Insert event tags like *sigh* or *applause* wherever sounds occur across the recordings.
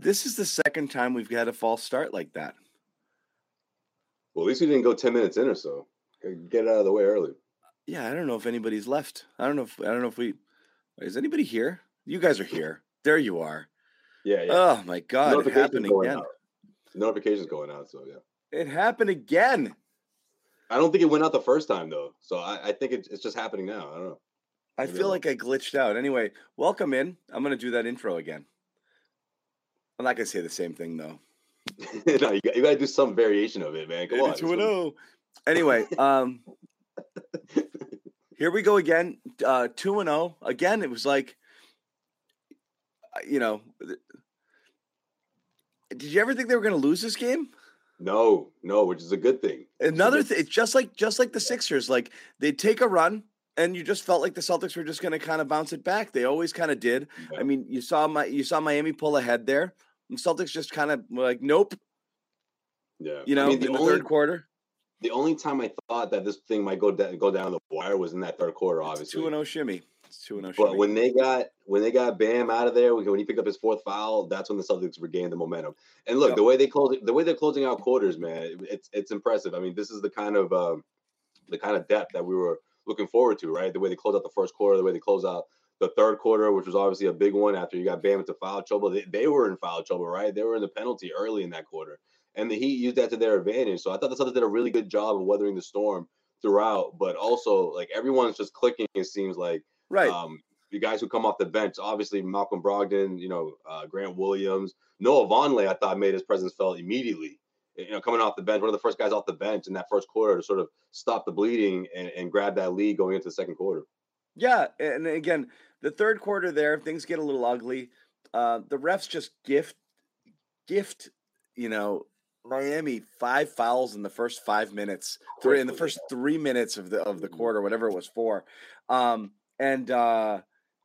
This is the second time we've had a false start like that. Well, at least we didn't go ten minutes in or so. Get out of the way early. Yeah, I don't know if anybody's left. I don't know if I don't know if we is anybody here? You guys are here. There you are. Yeah, yeah. Oh my god, it happened again. out. Notifications going out. So yeah. It happened again. I don't think it went out the first time though. So I, I think it, it's just happening now. I don't know. I Maybe feel like I glitched out. Anyway, welcome in. I'm gonna do that intro again. I'm not gonna say the same thing though. *laughs* no, you got, you got to do some variation of it, man. Come on. 82 and 0. Anyway, *laughs* um, *laughs* here we go again. Uh, two and zero again. It was like, uh, you know, did you ever think they were going to lose this game? No, no, which is a good thing. Another thing, it's just like just like the Sixers. Like they take a run, and you just felt like the Celtics were just going to kind of bounce it back. They always kind of did. Yeah. I mean, you saw my you saw Miami pull ahead there. And Celtics just kind of like, nope. Yeah. You know, I mean, in the third quarter, the only time I thought that this thing might go down, go down the wire was in that third quarter, it's obviously. two and zero shimmy. It's two and zero But when they got when they got Bam out of there, when he picked up his fourth foul, that's when the Celtics regained the momentum. And look, Yep. the way they close the way they're closing out quarters, man, it's it's impressive. I mean, this is the kind of um, the kind of depth that we were looking forward to, right? The way they close out the first quarter, the way they close out the third quarter, which was obviously a big one after you got Bam into foul trouble. They, they were in foul trouble, right? They were in the penalty early in that quarter, and the Heat used that to their advantage. So I thought the Celtics did a really good job of weathering the storm throughout, but also like everyone's just clicking. It seems like right. um, the guys who come off the bench, obviously Malcolm Brogdon, you know, uh, Grant Williams, Noah Vonleh, I thought made his presence felt immediately. You know, coming off the bench, one of the first guys off the bench in that first quarter to sort of stop the bleeding and, and grab that lead going into the second quarter. Yeah, and again, the third quarter there, things get a little ugly. Uh, the refs just gift, gift, you know, Miami five fouls in the first five minutes, three in the first three minutes of the of the quarter, whatever it was for, um, and uh,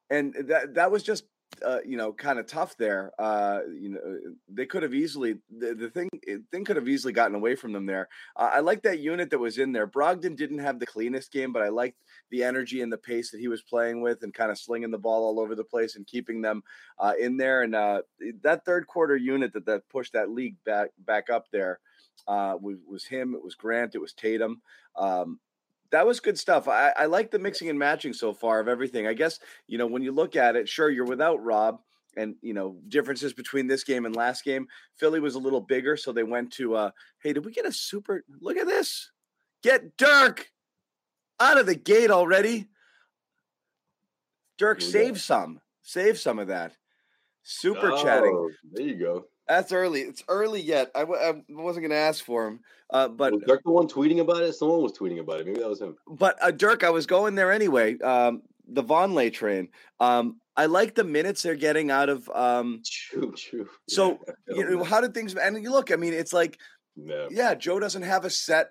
and that that was just uh, you know kind of tough there. Uh, you know, they could have easily the, the thing thing could have easily gotten away from them there. Uh, I like that unit that was in there. Brogdon didn't have the cleanest game, but I liked the energy and the pace that he was playing with and kind of slinging the ball all over the place and keeping them uh, in there. And uh, that third quarter unit that, that pushed that league back back up there uh, was, was him. It was Grant. It was Tatum. Um, that was good stuff. I, I like the mixing and matching so far of everything. I guess, you know, when you look at it, sure, you're without Rob and, you know, differences between this game and last game. Philly was a little bigger, so they went to, uh, hey, did we get a super? Look at this. Get Dirk out of the gate already. Dirk, save some. Save some of that. Super chatting. Oh, There you go. That's early. It's early yet. I, w- I wasn't going to ask for him, uh, but Was Dirk the one tweeting about it? Someone was tweeting about it. Maybe that was him. but uh, Dirk, I was going there anyway. Um, the Vonleh train. Um, I like the minutes they're getting out of. Um, True, true. So, *laughs* Yeah, you know, how did things? And you look. I mean, it's like yeah. yeah, Joe doesn't have a set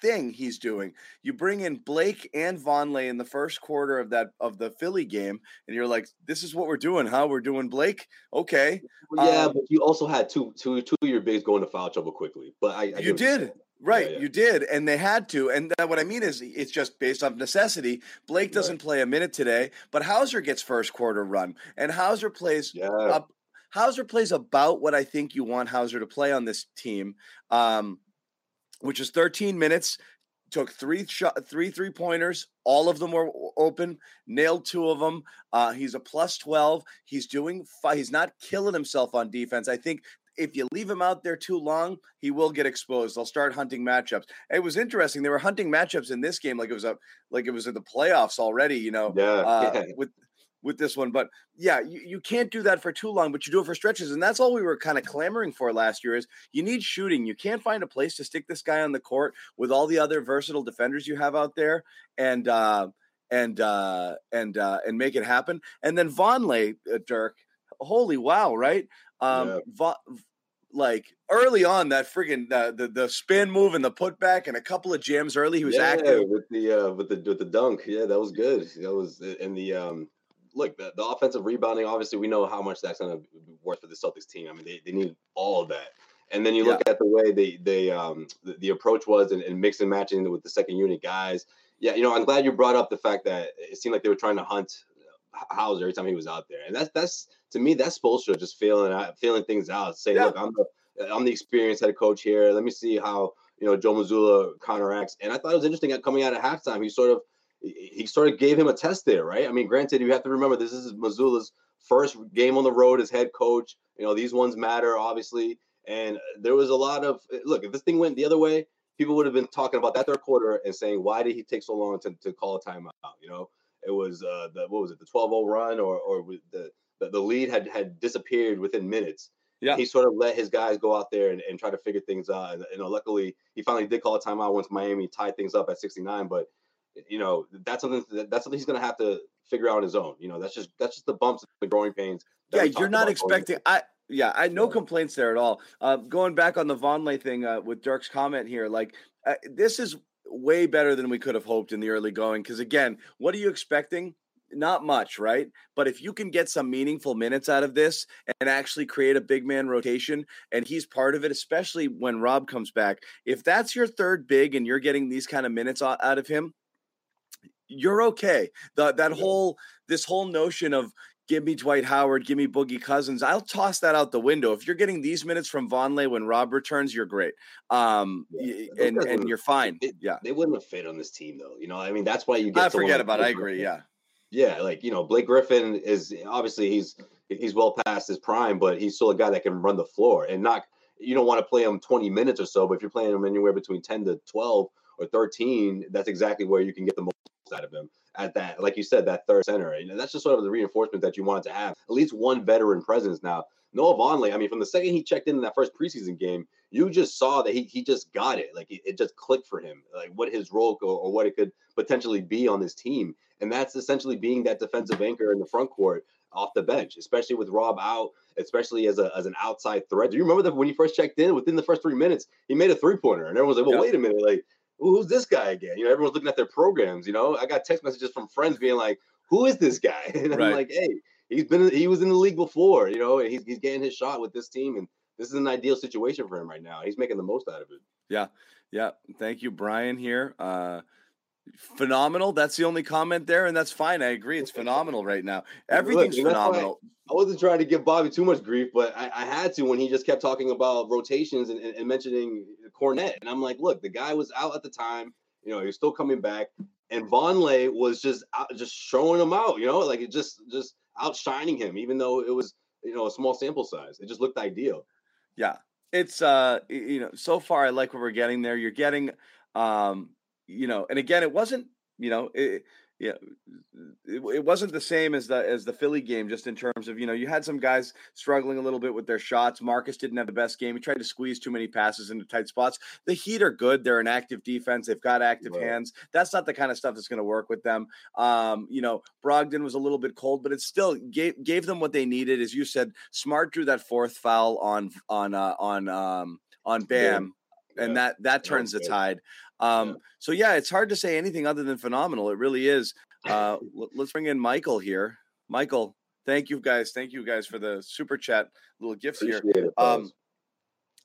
thing he's doing. You bring in Blake and Vonleh in the first quarter of that of the Philly game, and you're like, "This is what we're doing, huh? We're doing Blake, okay." Well, yeah, Um, but you also had two, two, two of your bigs going to foul trouble quickly. But I, I You did. Right, yeah. you did, and they had to. And that, what I mean is, it's just based off necessity. Blake doesn't play a minute today, but Hauser gets first quarter run, and Hauser plays Yeah, up. Hauser plays about what I think you want Hauser to play on this team, um, which is 13 minutes. Took three shot, three three pointers. All of them were open. Nailed two of them. Uh, he's a plus 12. He's doing. Fi- he's not killing himself on defense. I think if you leave him out there too long, he will get exposed. They'll start hunting matchups. It was interesting. They were hunting matchups in this game like it was a like it was in the playoffs already. You know, yeah, *laughs* uh, yeah. with with this one. But yeah, you, you can't do that for too long, but you do it for stretches. And that's all we were kind of clamoring for last year is you need shooting. You can't find a place to stick this guy on the court with all the other versatile defenders you have out there and uh and uh and uh and make it happen. And then Vonleh, uh, Dirk, holy wow, right? Um Yeah. Va- like early on that friggin' uh, the the spin move and the putback and a couple of jams early he was yeah, active with the uh, with the with the dunk. Yeah, that was good. That was and the um look the, the offensive rebounding. Obviously, we know how much that's going to be worth for the Celtics team. I mean, they, they need all of that. And then you look at the way they they um the, the approach was and, and mix and matching with the second unit guys. Yeah, you know, I'm glad you brought up the fact that it seemed like they were trying to hunt Hauser every time he was out there, and that's that's to me that's Spoelstra just feeling out, feeling things out. Say, yeah. look, I'm the I'm the experienced head coach here. Let me see how you know Joe Mazzulla counteracts. And I thought it was interesting coming out of halftime. He sort of he sort of gave him a test there, right? I mean, granted, you have to remember this is Mazzulla's first game on the road as head coach. You know, these ones matter, obviously. And there was a lot of look, if this thing went the other way, people would have been talking about that third quarter and saying, why did he take so long to, to call a timeout? You know, it was uh the what was it, the 12-0 run or or the, the the lead had had disappeared within minutes. Yeah. He sort of let his guys go out there and, and try to figure things out. And you know, luckily he finally did call a timeout once Miami tied things up at 69. But you know, that's something that, that's something he's gonna have to figure out on his own. You know, that's just that's just the bumps, the growing pains. Yeah, you're not expecting. I yeah, I no complaints there at all. Uh, going back on the Vonleh thing uh, with Dirk's comment here, like uh, this is way better than we could have hoped in the early going. Because again, what are you expecting? Not much, right? But if you can get some meaningful minutes out of this and actually create a big man rotation, and he's part of it, especially when Rob comes back, if that's your third big and you're getting these kind of minutes out of him, you're okay. The, that whole this whole notion of give me Dwight Howard, give me Boogie Cousins. I'll toss that out the window. If you're getting these minutes from Vonleh when Rob returns, you're great. Um, yeah, and and you're fine. They, yeah, they wouldn't have fit on this team though. You know, I mean, that's why you get. I forget about. It. I agree. Yeah, yeah. Like you know, Blake Griffin is obviously he's he's well past his prime, but he's still a guy that can run the floor and not. You don't want to play him 20 minutes or so, but if you're playing him anywhere between 10 to 12 or 13, that's exactly where you can get the most out of him at that, like you said, that third center. You know, that's just sort of the reinforcement that you wanted to have. At least one veteran presence. Now, Noah Vonleh, I mean, from the second he checked in in that first preseason game, you just saw that he he just got it. Like it, it just clicked for him, like what his role or, or what it could potentially be on this team. And that's essentially being that defensive anchor in the front court off the bench, especially with Rob out, especially as a as an outside threat. Do you remember that when he first checked in, within the first three minutes, he made a three pointer, and everyone was like, "Well, wait a minute, like who's this guy again? You know, everyone's looking at their programs. You know, I got text messages from friends being like, "Who is this guy?" *laughs* And I'm right. like, "Hey, he's been he was in the league before. You know, he's he's getting his shot with this team, and this is an ideal situation for him right now. He's making the most out of it." Yeah, yeah. Thank you, Brian. Here. Uh, phenomenal. That's the only comment there, and that's fine. I agree. It's phenomenal right now. Everything's Look, phenomenal. I wasn't trying to give Bobby too much grief, but I, I had to when he just kept talking about rotations and, and, and, mentioning Kornet. And I'm like, look, the guy was out at the time. You know, he was still coming back, and Vonleh was just out, just showing him out. You know, like it just just outshining him, even though it was you know a small sample size. It just looked ideal. Yeah, it's uh you know so far I like what we're getting there. You're getting um you know, and again, it wasn't, you know, it, yeah, it, it, wasn't the same as the as the Philly game, just in terms of you know you had some guys struggling a little bit with their shots. Marcus didn't have the best game. He tried to squeeze too many passes into tight spots. The Heat are good. They're an active defense. They've got active right. hands. That's not the kind of stuff that's going to work with them. Um, you know, Brogdon was a little bit cold, but it still gave gave them what they needed. As you said, Smart drew that fourth foul on on uh, on um, on Bam. Yeah. And that that turns the tide. Um, yeah. So yeah, it's hard to say anything other than phenomenal. It really is. Uh, *laughs* let's bring in Michael here. Michael, thank you guys. Thank you guys for the super chat little gifts Appreciate here. It, um,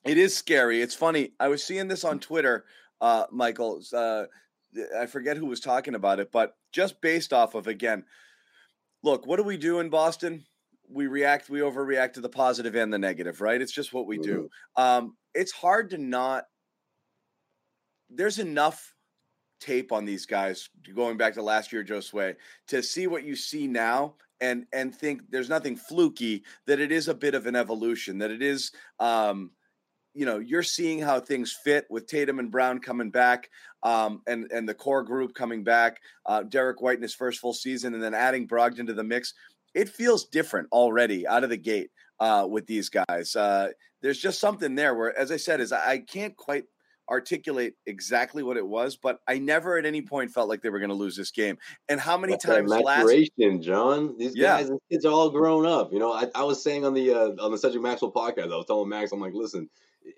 it is scary. It's funny. I was seeing this on Twitter, uh, Michael. Uh, I forget who was talking about it, but just based off of again, look, what do we do in Boston? We react, we overreact to the positive and the negative, right? It's just what we mm-hmm. do. Um, it's hard to not there's enough tape on these guys going back to last year, Joe Josue, to see what you see now and and think there's nothing fluky. That it is a bit of an evolution. That it is, um, you know, you're seeing how things fit with Tatum and Brown coming back, um, and and the core group coming back. Uh, Derrick White in his first full season, and then adding Brogdon to the mix. It feels different already out of the gate uh, with these guys. Uh, there's just something there where, as I said, is I can't quite articulate exactly what it was, but I never at any point felt like they were going to lose this game. And how many That's times maturation, last... John? These yeah. guys, these kids are all grown up. You know, I, I was saying on the uh, on the Cedric Maxwell podcast, I was telling Max, I'm like, listen,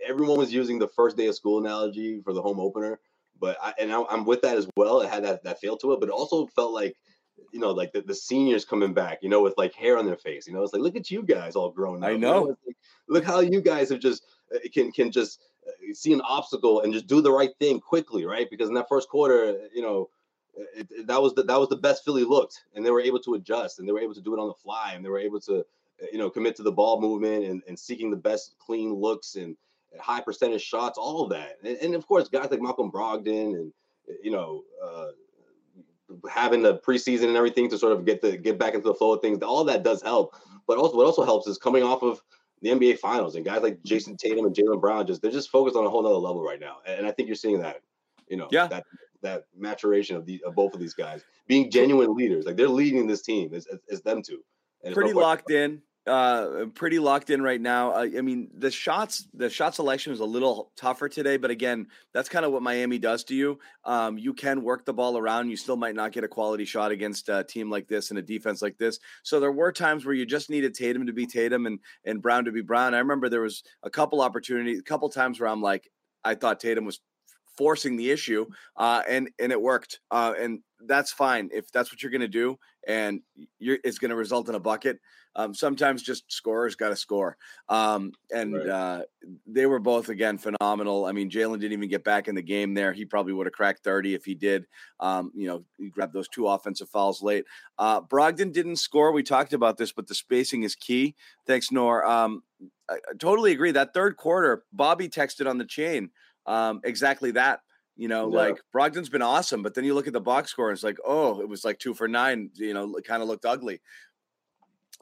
everyone was using the first day of school analogy for the home opener, but I, and I, am with that as well. It had that that feel to it, but it also felt like you know, like the, the seniors coming back, you know, with like hair on their face. You know, it's like, look at you guys all grown up. I know. You know like, look how you guys have just can can just uh, see an obstacle and just do the right thing quickly, right? Because in that first quarter, you know, it, it, that was the that was the best Philly looked, and they were able to adjust, and they were able to do it on the fly, and they were able to, you know, commit to the ball movement and, and seeking the best clean looks and, high percentage shots, all of that, and, and, of course guys like Malcolm Brogdon and you know. Uh, having the preseason and everything to sort of get the get back into the flow of things, all that does help. But also, what also helps is coming off of the NBA Finals and guys like mm-hmm. Jayson Tatum and Jaylen Brown just they're just focused on a whole nother level right now, and I think you're seeing that. You know, yeah. that that maturation of the of both of these guys being genuine leaders, like they're leading this team. It's them two. Pretty locked in uh pretty locked in right now. I mean the shots the shot selection is a little tougher today but again that's kind of what miami does to you. Um you can work the ball around. You still might not get a quality shot against a team like this and a defense like this. So there were times where you just needed tatum to be tatum and and brown to be brown. I remember there was a couple opportunities a couple times where i'm like i thought tatum was forcing the issue uh and and it worked uh and that's fine if that's what you're going to do and you're it's going to result in a bucket um, sometimes just scorers got to score. Um, and right. uh, they were both again phenomenal. I mean, Jaylen didn't even get back in the game there. He probably would have cracked 30 if he did. Um, you know, he grabbed those two offensive fouls late. Uh, Brogdon didn't score. We talked about this, but the spacing is key. Thanks, Nor. Um, I, I, totally agree. That third quarter, Bobby texted on the chain um, exactly that. You know, yeah. like Brogdon's been awesome, but then you look at the box score and it's like, oh, it was like two for nine. You know, it kind of looked ugly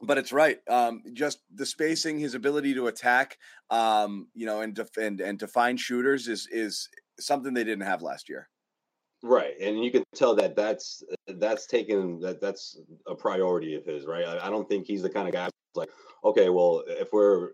but it's right. Um, just the spacing, his ability to attack, um, you know, and defend and, and to find shooters is is something they didn't have last year. Right, and you can tell that that's that's taken that that's a priority of his. Right, I, I don't think he's the kind of guy like, okay, well, if we're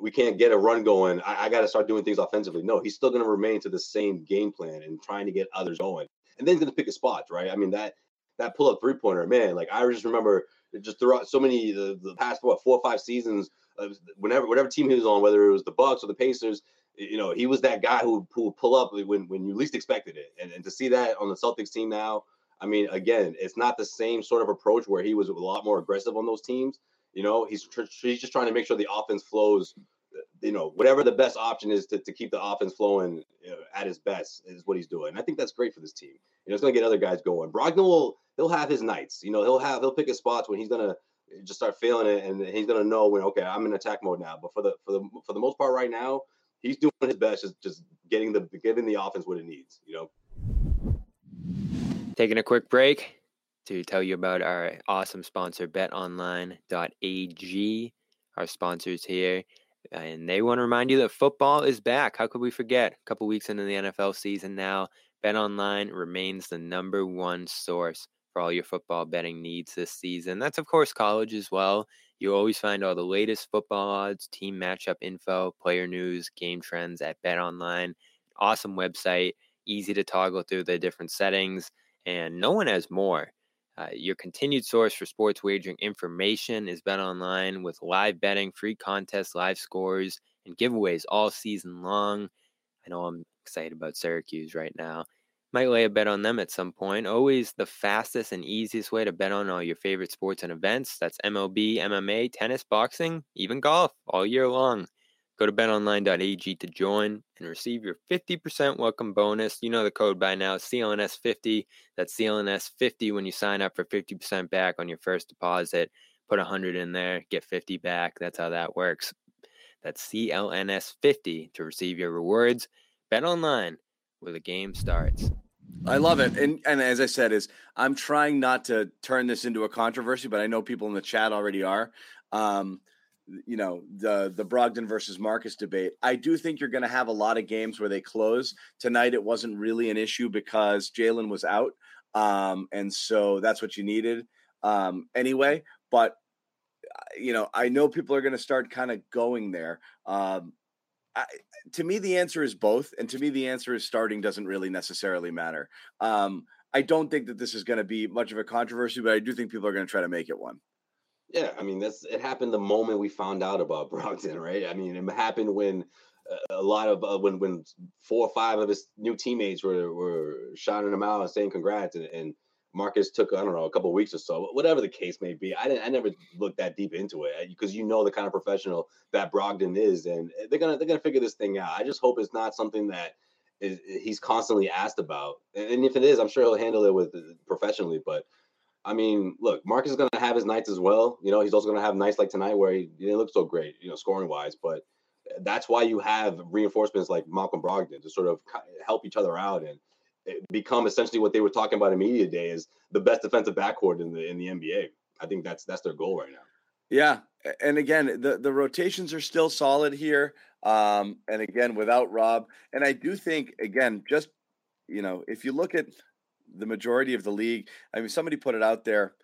we can't get a run going, I, I got to start doing things offensively. No, he's still going to remain to the same game plan and trying to get others going, and then he's going to pick his spots. Right, I mean that that pull up three pointer, man. Like I just remember just throughout so many the, the past what four or five seasons, uh, whenever whatever team he was on, whether it was the Bucks or the Pacers, you know, he was that guy who who would pull up when when you least expected it. And and to see that on the Celtics team now, I mean, again, it's not the same sort of approach where he was a lot more aggressive on those teams. You know, he's he's just trying to make sure the offense flows. Uh, you know, whatever the best option is to, to keep the offense flowing you know, at his best is what he's doing. And I think that's great for this team. You know, it's going to get other guys going. Brogdon will he'll have his nights. You know, he'll have he'll pick his spots when he's gonna just start feeling it, and he's gonna know when okay, I'm in attack mode now. But for the for the for the most part, right now, he's doing his best, just just getting the giving the offense what it needs. You know. Taking a quick break to tell you about our awesome sponsor, BetOnline.ag. Our sponsors here. And they want to remind you that football is back. How could we forget? A couple weeks into the NFL season now, BetOnline remains the number one source for all your football betting needs this season. That's, of course, college as well. You always find all the latest football odds, team matchup info, player news, game trends at BetOnline. Awesome website, easy to toggle through the different settings, and no one has more. Uh, your continued source for sports wagering information is BetOnline with live betting, free contests, live scores, and giveaways all season long. I know I'm excited about Syracuse right now. Might lay a bet on them at some point. Always the fastest and easiest way to bet on all your favorite sports and events. That's MLB, MMA, tennis, boxing, even golf all year long. Go to betonline.ag to join and receive your 50% welcome bonus. You know the code by now, CLNS50. That's CLNS50 when you sign up for 50% back on your first deposit. Put 100 in there, get 50 back. That's how that works. That's CLNS50 to receive your rewards. Bet online where the game starts. I love it. And and as I said, is I'm trying not to turn this into a controversy, but I know people in the chat already are. Um, you know, the the Brogdon versus Marcus debate. I do think you're gonna have a lot of games where they close. Tonight it wasn't really an issue because Jaylen was out. Um, and so that's what you needed um anyway. But you know, I know people are gonna start kind of going there. Um I, to me, the answer is both, and to me, the answer is starting doesn't really necessarily matter. Um, I don't think that this is going to be much of a controversy, but I do think people are going to try to make it one. Yeah, I mean, that's it happened the moment we found out about *laughs* Brogdon, right? I mean, it happened when uh, a lot of uh, when when four or five of his new teammates were were shouting him out and saying congrats, and, and Marcus took I don't know a couple weeks or so, whatever the case may be. I didn't I never looked that deep into it because you know the kind of professional that Brogdon is, and they're gonna they're gonna figure this thing out. I just hope it's not something that is, he's constantly asked about. And if it is, I'm sure he'll handle it with uh, professionally. But I mean, look, Marcus is going to have his nights as well. You know, he's also going to have nights like tonight where he, he didn't look so great, you know, scoring wise. But that's why you have reinforcements like Malcolm Brogdon to sort of help each other out and become essentially what they were talking about in media day is the best defensive backcourt in the in the NBA. I think that's that's their goal right now. Yeah, and again, the the rotations are still solid here. Um, and again, without Rob, and I do think again, just you know, if you look at the majority of the league, I mean, somebody put it out there.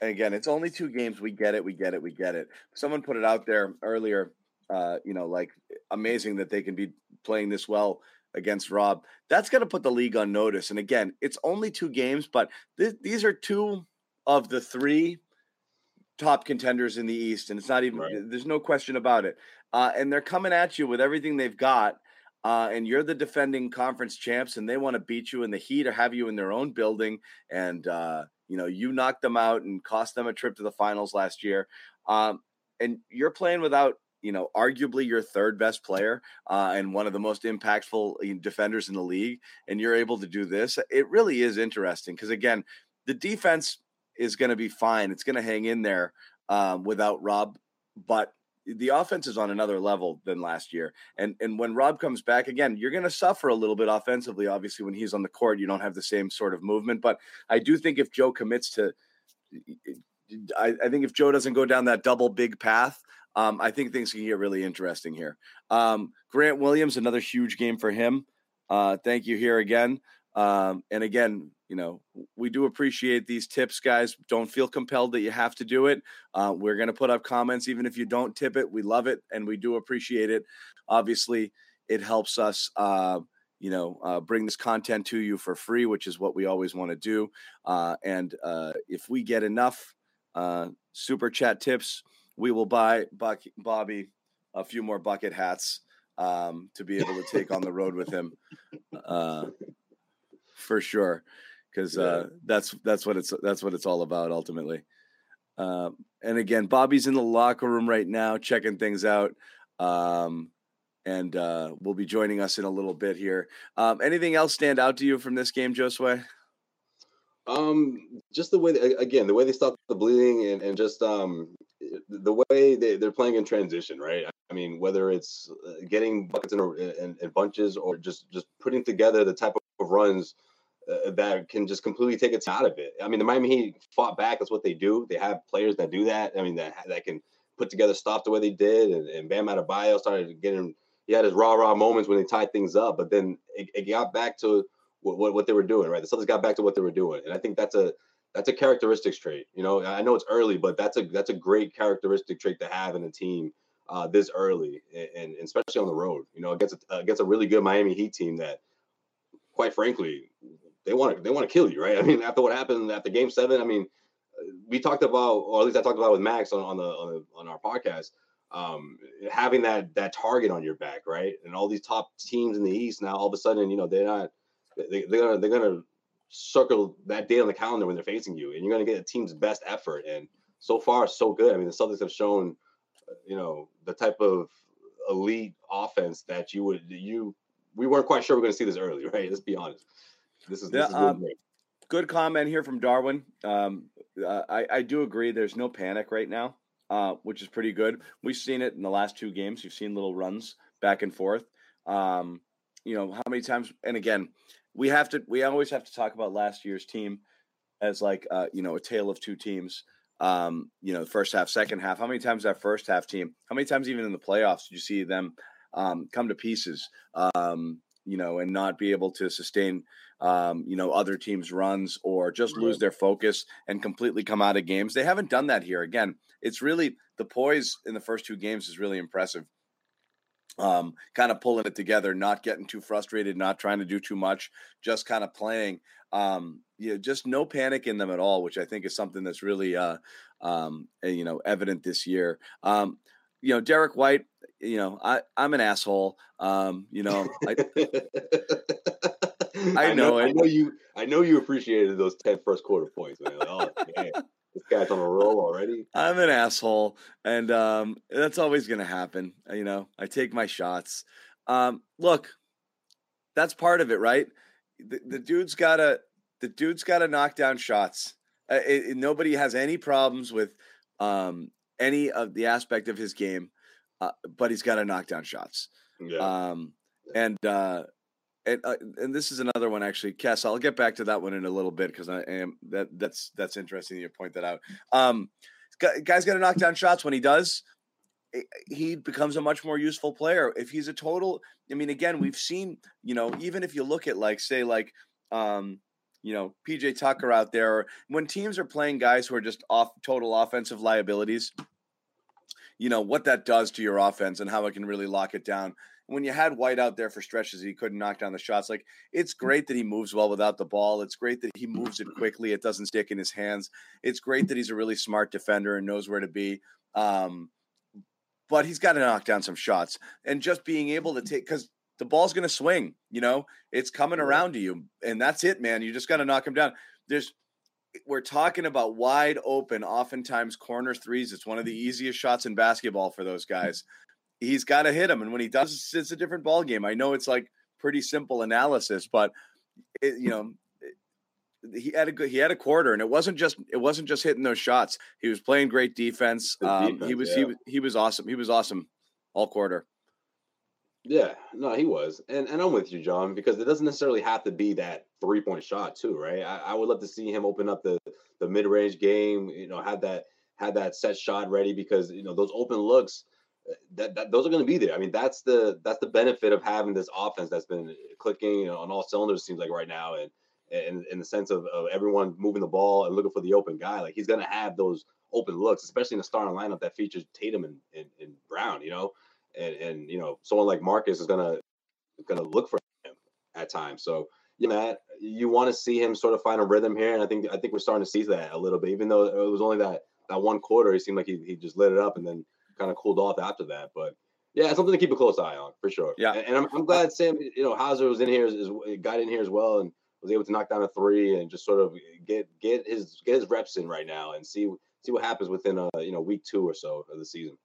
And again, it's only two games. We get it. We get it. We get it. Someone put it out there earlier. Uh, you know, like amazing that they can be playing this well against Rob. That's going to put the league on notice. And again, it's only two games, but th- these are two of the three top contenders in the East, and it's not even. Right. There's no question about it. Uh, and they're coming at you with everything they've got. Uh, and you're the defending conference champs, and they want to beat you in the heat or have you in their own building. And uh, you know you knocked them out and cost them a trip to the finals last year. Um, and you're playing without you know arguably your third best player uh, and one of the most impactful defenders in the league, and you're able to do this. It really is interesting because again, the defense is going to be fine. It's going to hang in there um, without Rob, but the offense is on another level than last year. And and when Rob comes back again, you're going to suffer a little bit offensively. Obviously, when he's on the court, you don't have the same sort of movement. But I do think if Joe commits to, I, I think if Joe doesn't go down that double big path, um, I think things can get really interesting here. Um, Grant Williams, another huge game for him. Uh, thank you here again. Um, and again, you know, we do appreciate these tips, guys. Don't feel compelled that you have to do it. Uh, we're going to put up comments, even if you don't tip it. We love it and we do appreciate it. Obviously, it helps us, uh, you know, uh, bring this content to you for free, which is what we always want to do. Uh, and uh, if we get enough uh, super chat tips, we will buy Buck- Bobby a few more bucket hats um, to be able to take on the road with him for sure because yeah. uh, that's that's what it's that's what it's all about ultimately. Um, and again, Bobby's in the locker room right now, checking things out, um, and uh, will be joining us in a little bit here. Um, anything else stand out to you from this game, Josue? Um, just the way they, again the way they stopped the bleeding and, and just um the way they, they're playing in transition, right? I mean, whether it's uh, getting buckets in bunches or just just putting together the type of runs uh, that can just completely take its out of it. I mean, the Miami Heat fought back. That's what they do. They have players that do that. I mean, that that can put together stuff the way they did. And, and Bam Adebayo started getting. He had his rah rah moments when they tied things up, but then it, it got back to what, what, what they were doing. Right, the Celtics got back to what they were doing, and I think that's a that's a characteristics trait. You know, I know it's early, but that's a that's a great characteristic trait to have in a team uh, this early, and, and, especially on the road. You know, against a, against a really good Miami Heat team that, quite frankly, they want to they want to kill you, right? *laughs* I mean, after what happened after Game Seven, I mean, we talked about, or at least I talked about with Max on, on the on, the, on our podcast, um, having that that target on your back, right? And all these top teams in the East now, all of a sudden, you know, they're not they, they're gonna they're gonna circle that day on the calendar when they're facing you, and you're gonna get a team's best effort. And so far, so good. I mean, the Celtics have shown, you know, the type of elite offense that you would you we weren't quite sure we are going to see this early, *laughs* right? Let's be honest. This is, this yeah, is um, good comment here from Darwin. Um, uh, I, I do agree. There's no panic right now, uh, which is pretty good. We've seen it in the last two games. You've seen little runs back and forth. Um, you know how many times? And again, we have to. We always have to talk about last year's team as like uh, you know a tale of two teams. Um, you know, first half, second half. How many times that first half team? How many times even in the playoffs did you see them um, come to pieces? Um, you know, and not be able to sustain um, you know, other teams' runs or just lose their focus and completely come out of games. They haven't done that here. Again, it's really the poise in the first two games is really impressive. Um, kind of pulling it together, not getting too frustrated, not trying to do too much, just kind of playing. Um, you know, just no panic in them at all, which I think is something that's really, uh, um, eh, you know, evident this year. Um, you know, Derrick White, you know, I, I'm an asshole. Um, you know, I, *laughs* I, know, I know, you. I know you appreciated those 10 first quarter points. Man. Like, oh man, *laughs* this guy's on a roll already. I'm an asshole, and um, that's always going to happen. You know, I take my shots. Um, look, that's part of it, right? The, the dude's got to the dude's got to knock down shots. Uh, it, it, nobody has any problems with um, any of the aspect of his game, uh, but he's got to knock down shots. Yeah. Um, and uh, and uh, and this is another one actually, Cass. I'll get back to that one in a little bit because I am that that's that's interesting. You point that out. Um, guy's got to knock down shots. When he does, he becomes a much more useful player. If he's a total, I mean, again, we've seen, you know, even if you look at like, say, like, um, you know, PJ Tucker out there, when teams are playing guys who are just off total offensive liabilities, you know, what that does to your offense and how it can really lock it down. When you had White out there for stretches, he couldn't knock down the shots. Like, it's great that he moves well without the ball. It's great that he moves it quickly. It doesn't stick in his hands. It's great that he's a really smart defender and knows where to be. Um, but he's got to knock down some shots and just being able to take because the ball's going to swing. You know, it's coming around to you, and that's it, man. You just got to knock him down. There's eh, we're talking about wide open, oftentimes corner threes. It's one of the easiest shots in basketball for those mm. guys. He's got to hit them, and when he does, it's a different ball game. I know it's like pretty simple analysis, but it, you know eh, he had a good he had a quarter and it wasn't just it wasn't just hitting those shots he was playing great defense, um, defense he was yeah. he was he was awesome he was awesome all quarter yeah no he was and and i'm with you john because it doesn't necessarily have to be that three point shot too right I, I would love to see him open up the the mid-range game you know have that had that set shot ready because you know those open looks uh, that, that those are going to be there. I mean, that's the that's the benefit of having this offense that's been clicking you know, on all cylinders. Seems like right now, and in, in the sense of, of everyone moving the ball and looking for the open guy. Like he's gonna have those open looks, especially in the starting lineup that features Tatum and, and, and Brown, you know, and and you know someone like Marcus is gonna gonna look for him at times. So yeah, Matt, you want to see him sort of find a rhythm here, and I think I think we're starting to see that a little bit. Even though it was only that that one quarter, he seemed like he, he just lit it up and then kind of cooled off after that. But yeah, something to keep a close eye on for sure. Yeah, and, and I'm, I'm glad Sam, you know, Hauser was in here, is, got in here as well, and was able to knock down a three and just sort of get get his get his reps in right now and see see what happens within a you know week two or so of the season.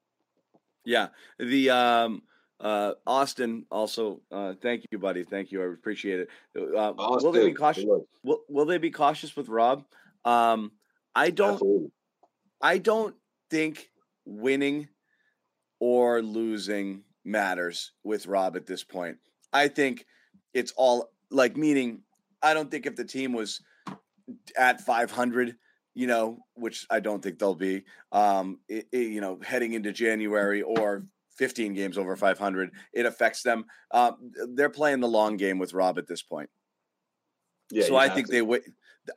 Yeah, the um, uh, Austin also. Uh, thank you, buddy. Thank you. I appreciate it. Uh, will they be cautious? Will, will they be cautious with Rob? Um, I don't. Absolutely. I don't think winning or losing matters with Rob at this point. I think it's all like meaning I don't think if the team was at 500, you know, which I don't think they'll be, um, it, it, you know, heading into January or 15 games over 500, it affects them. Uh, they're playing the long game with Rob at this point. Yeah, so I think to. they wait.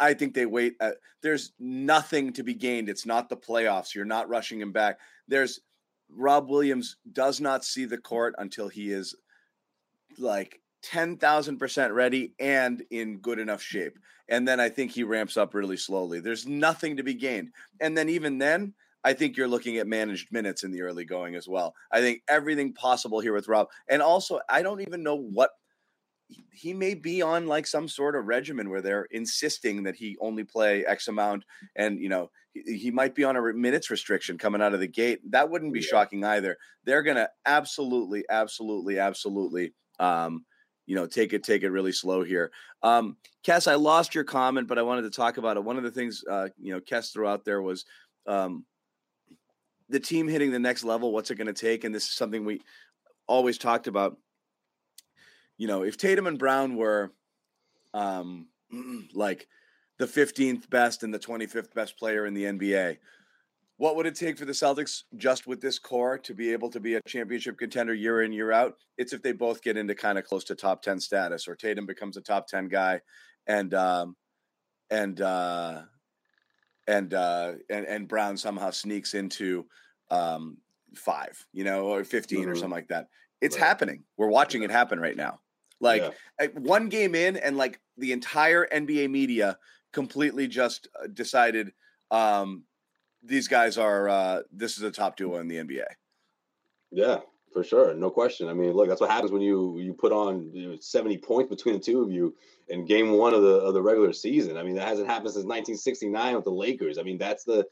I think they wait. Uh, there's nothing to be gained. It's not the playoffs. You're not rushing him back. There's Rob Williams does not see the court until he is like 10,000% ready and in good enough shape. And then I think he ramps up really slowly. There's nothing to be gained. And then even then, I think you're looking at managed minutes in the early going as well. I think everything possible here with Rob. And also, I don't even know what he may be on like some sort of regimen where they're insisting that he only play X amount, and you know he, he might be on a minutes restriction coming out of the gate. That wouldn't be yeah. shocking either. They're gonna absolutely, absolutely, absolutely um, you know, take it, take it really slow here. Um, Kess, I lost your comment, but I wanted to talk about it. One of the things, uh, you know, Kess threw out there was um, the team hitting the next level. What's it going to take? And this is something we always talked about. You know, if Tatum and Brown were um, *clears throat* like the 15th best and the 25th best player in the NBA, what would it take for the Celtics just with this core to be able to be a championship contender year in, year out? It's if they both get into kind of close to top 10 status or Tatum becomes a top 10 guy and, um, and, uh, and, uh, and, and Brown somehow sneaks into, um, five, you know, or 15 mm-hmm. or something like that. It's right. happening. We're watching it happen right now. Like yeah. one game in and like the entire NBA media completely just uh, decided, um, these guys are uh, this is a top duo in the NBA. Yeah, for sure, no question. I mean, look, that's what happens when you you put on you know, seventy points between the two of you in Game One of the of the regular season. I mean, that hasn't happened since 1969 with the Lakers. I mean, that's the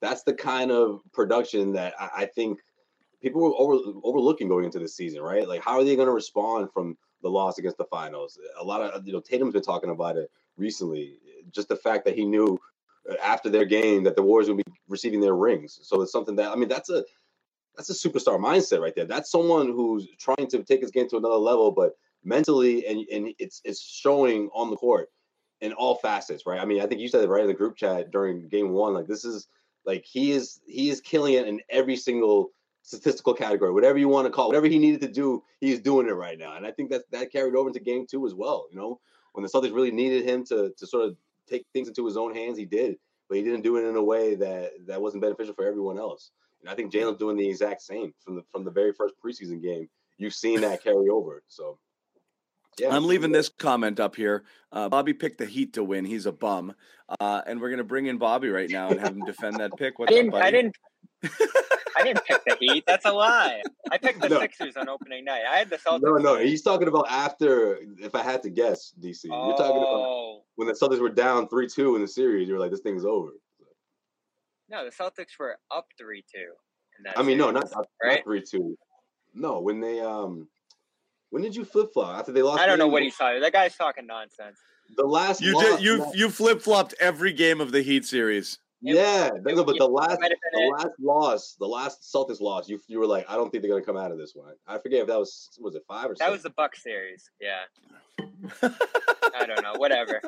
that's the kind of production that I, I think people were over, overlooking going into the season, right? Like, how are they going to respond from the loss against the finals. A lot of you know Tatum's been talking about it recently. Just the fact that he knew after their game that the Warriors would be receiving their rings. So it's something that I mean that's a that's a superstar mindset right there. That's someone who's trying to take his game to another level, but mentally and and it's it's showing on the court in all facets, right? I mean, I think you said it right in the group chat during game one. Like this is like he is he is killing it in every single statistical category, whatever you want to call it, whatever he needed to do, he's doing it right now. And I think that that carried over into game two as well. You know, when the Celtics really needed him to to sort of take things into his own hands, he did, but he didn't do it in a way that that wasn't beneficial for everyone else. And I think Jaylen's doing the exact same from the from the very first preseason game. You've seen that carry over. So yeah, I'm leaving this comment up here. Uh, Bobby picked the Heat to win. He's a bum, uh, and we're gonna bring in Bobby right now and have him defend that pick. What's I didn't. Up, I didn't. I didn't pick the Heat. That's a lie. I picked the no. Sixers on opening night. I had the Celtics. No, no, he's talking about after. If I had to guess, DC, oh. you're talking about oh. when the Celtics were down three two in the series. You were like, this thing's over. No, the Celtics were up three two. I mean, series, no, not, not right? three two. No, when they um when did you flip flop after they lost? I don't know what he's talking. That guy's talking nonsense. The last you did you you flip flopped every game of the Heat series. Yeah, it, no, but the last the last loss, the last Celtics loss, you you were like, I don't think they're gonna come out of this one. I forget if that was was it five or that six? was the Buck series. Yeah. *laughs* I don't know. Whatever.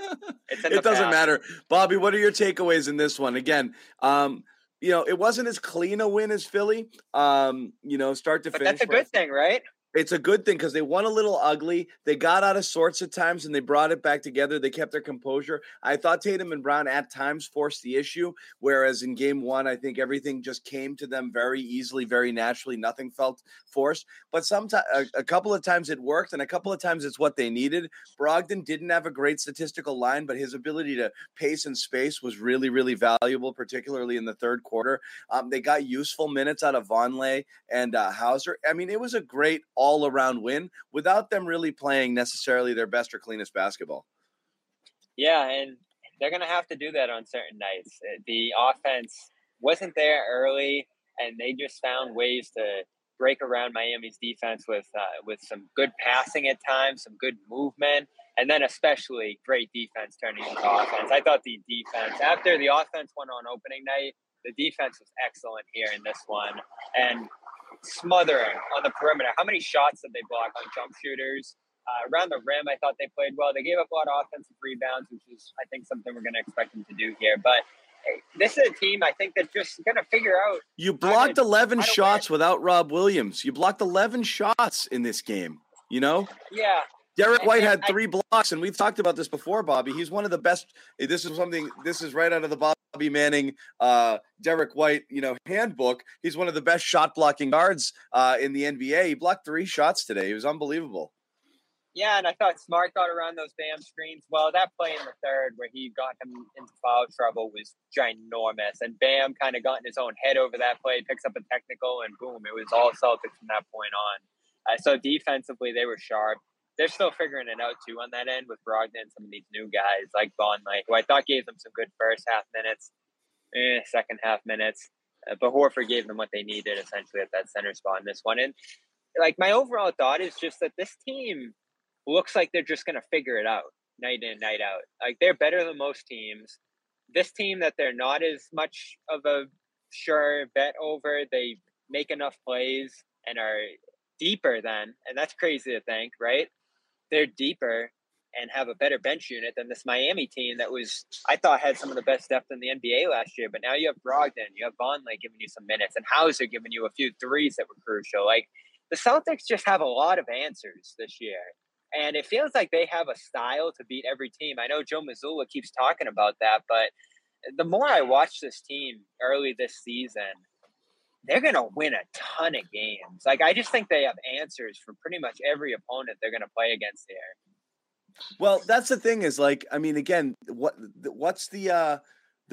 it doesn't matter, Bobby. What are your takeaways in this one? Again, um, you know, it wasn't as clean a win as Philly. Um, you know, start to but finish. That's a good thing, right? It's a good thing because they won a little ugly. They got out of sorts at times and they brought it back together. They kept their composure. I thought Tatum and Brown at times forced the issue, whereas in game one, I think everything just came to them very easily, very naturally. Nothing felt forced. But sometimes, a, a couple of times it worked, and a couple of times it's what they needed. Brogdon didn't have a great statistical line, but his ability to pace and space was really, really valuable, particularly in the third quarter. Um, they got useful minutes out of Vonleh and uh, Hauser. I mean, it was a great around win without them really playing necessarily their best or cleanest basketball. Yeah, and they're going to have to do that on certain nights. Uh, the offense wasn't there early, and they just found ways to break around Miami's defense with uh, with some good passing at times, some good movement, and then especially great defense turning into offense. I thought the defense after the offense went on opening night, the defense was excellent here in this one, and smothering on the perimeter. How many shots did they block on jump shooters? Uh, around the rim, I thought they played well. They gave up a lot of offensive rebounds, which is, I think, something we're going to expect them to do here. But hey, this is a team I think that's just going to figure out. You blocked to, 11 shots win. without Rob Williams. You blocked 11 shots in this game, you know? Yeah. Derrick White had three blocks, and we've talked about this before, Bobby. He's one of the best. This is something. This is right out of the Bobby Manning, uh, Derrick White, you know, handbook. He's one of the best shot blocking guards uh, in the NBA. He blocked three shots today. He was unbelievable. Yeah, and I thought Smart got around those Bam screens. Well, that play in the third where he got him into foul trouble was ginormous, and Bam kind of got in his own head over that play, picks up a technical, and boom, it was all Celtics from that point on. Uh, so defensively, they were sharp they're still figuring it out too on that end with Brogdon and some of these new guys like Vonleh, who I thought gave them some good first half minutes, eh, second half minutes. Uh, but Horford gave them what they needed essentially at that center spot in this one. And like my overall thought is just that this team looks like they're just going to figure it out night in, night out. Like they're better than most teams. This team that they're not as much of a sure bet over, they make enough plays and are deeper than, and that's crazy to think, right? They're deeper and have a better bench unit than this Miami team that was I thought had some of the best depth in the NBA last year. But now you have Brogdon, you have Vonleh giving you some minutes, and Hauser giving you a few threes that were crucial. Like the Celtics just have a lot of answers this year. And it feels like they have a style to beat every team. I know Joe Mazzulla keeps talking about that, but the more I watch this team early this season, they're going to win a ton of games. Like I just think they have answers for pretty much every opponent they're going to play against here. Well, that's the thing is like I mean again, what what's the uh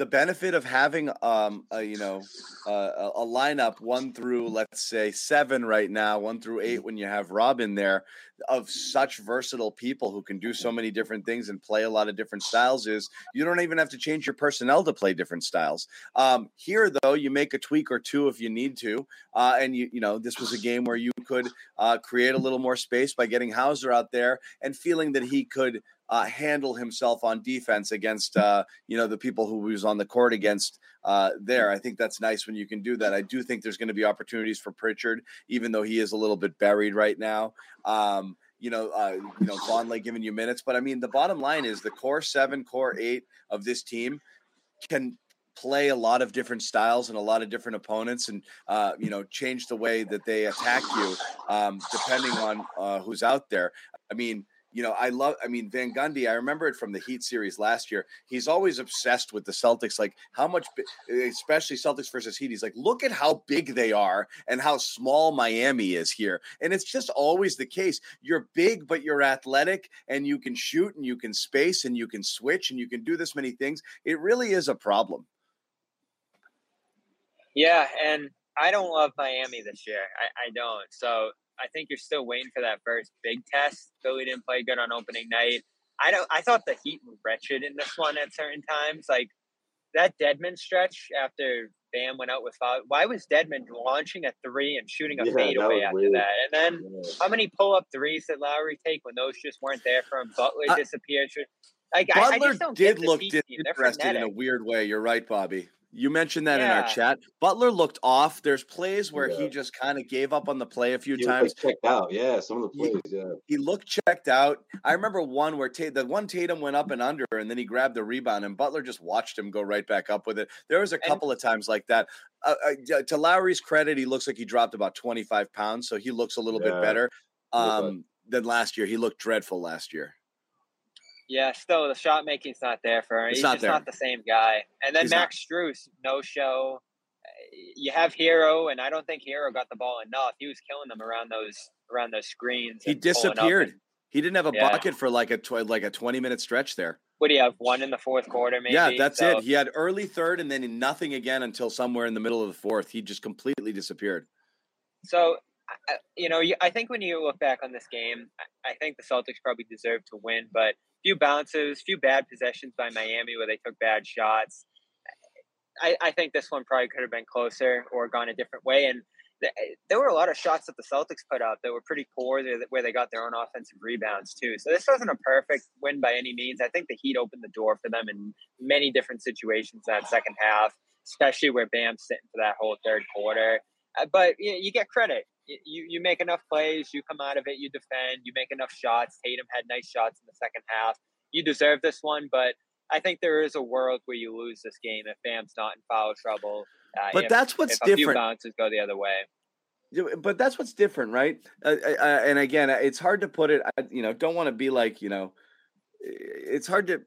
the benefit of having um a, you know uh, a lineup one through let's say seven right now, one through eight mm-hmm. when you have Robin there, of such versatile people who can do so many different things and play a lot of different styles is you don't even have to change your personnel to play different styles. Um, here though, you make a tweak or two if you need to, uh, and you you know this was a game where you could uh, create a little more space by getting Hauser out there and feeling that he could uh, handle himself on defense against uh, you know the people who he was on the court against uh, there. I think that's nice when you can do that. I do think there's going to be opportunities for Pritchard, even though he is a little bit buried right now. Um, you know, uh, you know, Vonleh giving you minutes, but I mean, the bottom line is the core seven, core eight of this team can play a lot of different styles and a lot of different opponents and uh, you know change the way that they attack you um, depending on uh, who's out there i mean you know, I love, I mean, Van Gundy, I remember it from the Heat series last year. He's always obsessed with the Celtics, like how much, especially Celtics versus Heat. He's like, look at how big they are and how small Miami is here. And it's just always the case. You're big, but you're athletic and you can shoot and you can space and you can switch and you can do this many things. It really is a problem. Yeah. And I don't love Miami this year. I, I don't. So I think you're still waiting for that first big test. Philly didn't play good on opening night. I don't. I thought the Heat were wretched in this one at certain times. Like that Dedmon stretch after Bam went out with foul. Why was Dedmon launching a three and shooting a yeah, fadeaway after weird. that? And then yeah. how many pull up threes did Lowry take when those just weren't there for him? Butler uh, disappeared. Like, Butler I, I did look disinterested in a weird way. You're right, Bobby. You mentioned that yeah. in our chat. Butler looked off. There's plays where yeah. he just kind of gave up on the play a few he times. Checked out, yeah. Some of the plays, he, yeah. He looked checked out. I remember one where T- the one Tatum went up and under, and then he grabbed the rebound, and Butler just watched him go right back up with it. There was a couple and, of times like that. Uh, uh, to Lowry's credit, he looks like he dropped about 25 pounds, so he looks a little yeah. bit better um, than last year. He looked dreadful last year. Yeah, still the shot making's not there for him. It's He's not just there. not the same guy. And then He's Max not. Strus, no show. You have Herro, and I don't think Herro got the ball enough. He was killing them around those around those screens. He disappeared. And, he didn't have a yeah. bucket for like a tw- like a twenty minute stretch there. What do you have? One in the fourth quarter, maybe. Yeah, that's so, it. He had early third, and then nothing again until somewhere in the middle of the fourth. He just completely disappeared. So you know, I think when you look back on this game, I think the Celtics probably deserve to win, but few bounces, few bad possessions by Miami where they took bad shots. I, I think this one probably could have been closer or gone a different way. And th- there were a lot of shots that the Celtics put up that were pretty poor, where they got their own offensive rebounds too. So this wasn't a perfect win by any means. I think the Heat opened the door for them in many different situations that second half, especially where Bam's sitting for that whole third quarter. Uh, but you, know, you get credit you you make enough plays, you come out of it, you defend, you make enough shots. Tatum had nice shots in the second half. You deserve this one, but I think there is a world where you lose this game if Bam's not in foul trouble. Uh, but if, that's what's if different. Bounces go the other way. But that's what's different, right? Uh, uh, and again, it's hard to put it. You know, don't want to be like you know. It's hard to uh,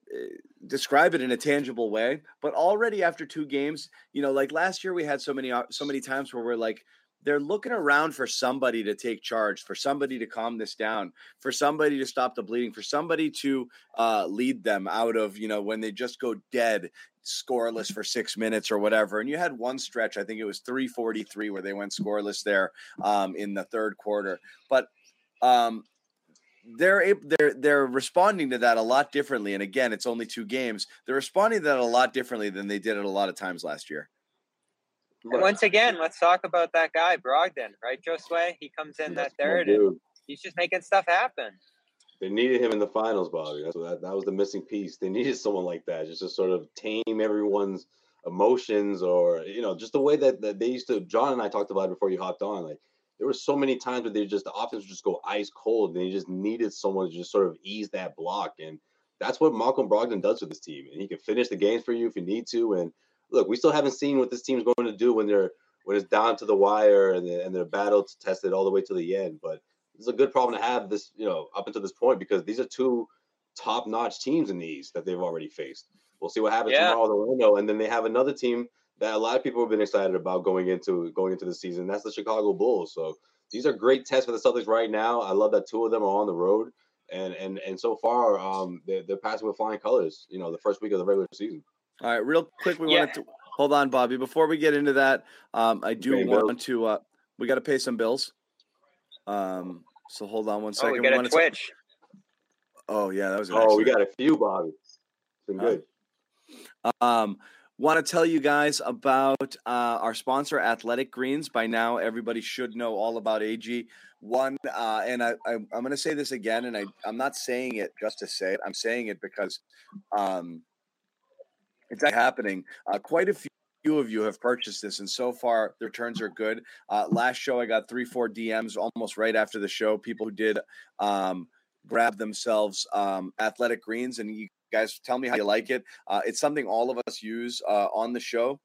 describe it in a tangible way, but already after two games, you know, like last year we had so many so many times where we're like, they're looking around for somebody to take charge, for somebody to calm this down, for somebody to stop the bleeding, for somebody to uh, lead them out of, you know, when they just go dead, scoreless for six minutes or whatever. And you had one stretch, I think it was 343, where they went scoreless there um, in the third quarter. But um, they're able, they're they're responding to that a lot differently. And again, it's only two games. They're responding to that a lot differently than they did it a lot of times last year. And once again, let's talk about that guy, Brogdon, right, Josue? He comes in That's that third and he's just making stuff happen. They needed him in the finals, Bobby. That's that, that was the missing piece. They needed someone like that, just to sort of tame everyone's emotions or, you know, just the way that, that they used to. John and I talked about it before you hopped on. Like, there were so many times where they just, the offense would just go ice cold and they just needed someone to just sort of ease that block. And that's what Malcolm Brogdon does with this team. And he can finish the games for you if you need to. And look, we still haven't seen what this team's going to do when they're when it's down to the wire and the, and they're battle tested all the way to the end. But it's a good problem to have this, you know, up until this point because these are two top-notch teams in the East that they've already faced. We'll see what happens yeah. tomorrow in Orlando, and then they have another team that a lot of people have been excited about going into going into the season. That's the Chicago Bulls. So these are great tests for the Celtics right now. I love that two of them are on the road, and and and so far, um, they're, they're passing with flying colors. You know, the first week of the regular season. All right, real quick, we Yeah. wanted to hold on, Bobby. Before we get into that, um, I do Paying want bills. to. Uh, we got to pay some bills. Um, so hold on one Oh, second. we got a wanna oh yeah, that was. An Oh, we got a few, Bobby. It's been Huh? good. Um, want to tell you guys about uh, our sponsor, Athletic Greens. By now, everybody should know all about AG. One, uh, and I, I'm going to say this again, and I, I'm not saying it just to say it. I'm saying it because um, it's happening. Uh, quite a few. few of you have purchased this, and so far the returns are good. Uh, last show, I got three, four DMs almost right after the show. People who did um, grab themselves um, athletic greens, and you guys tell me how you like it. Uh, it's something all of us use uh, on the show.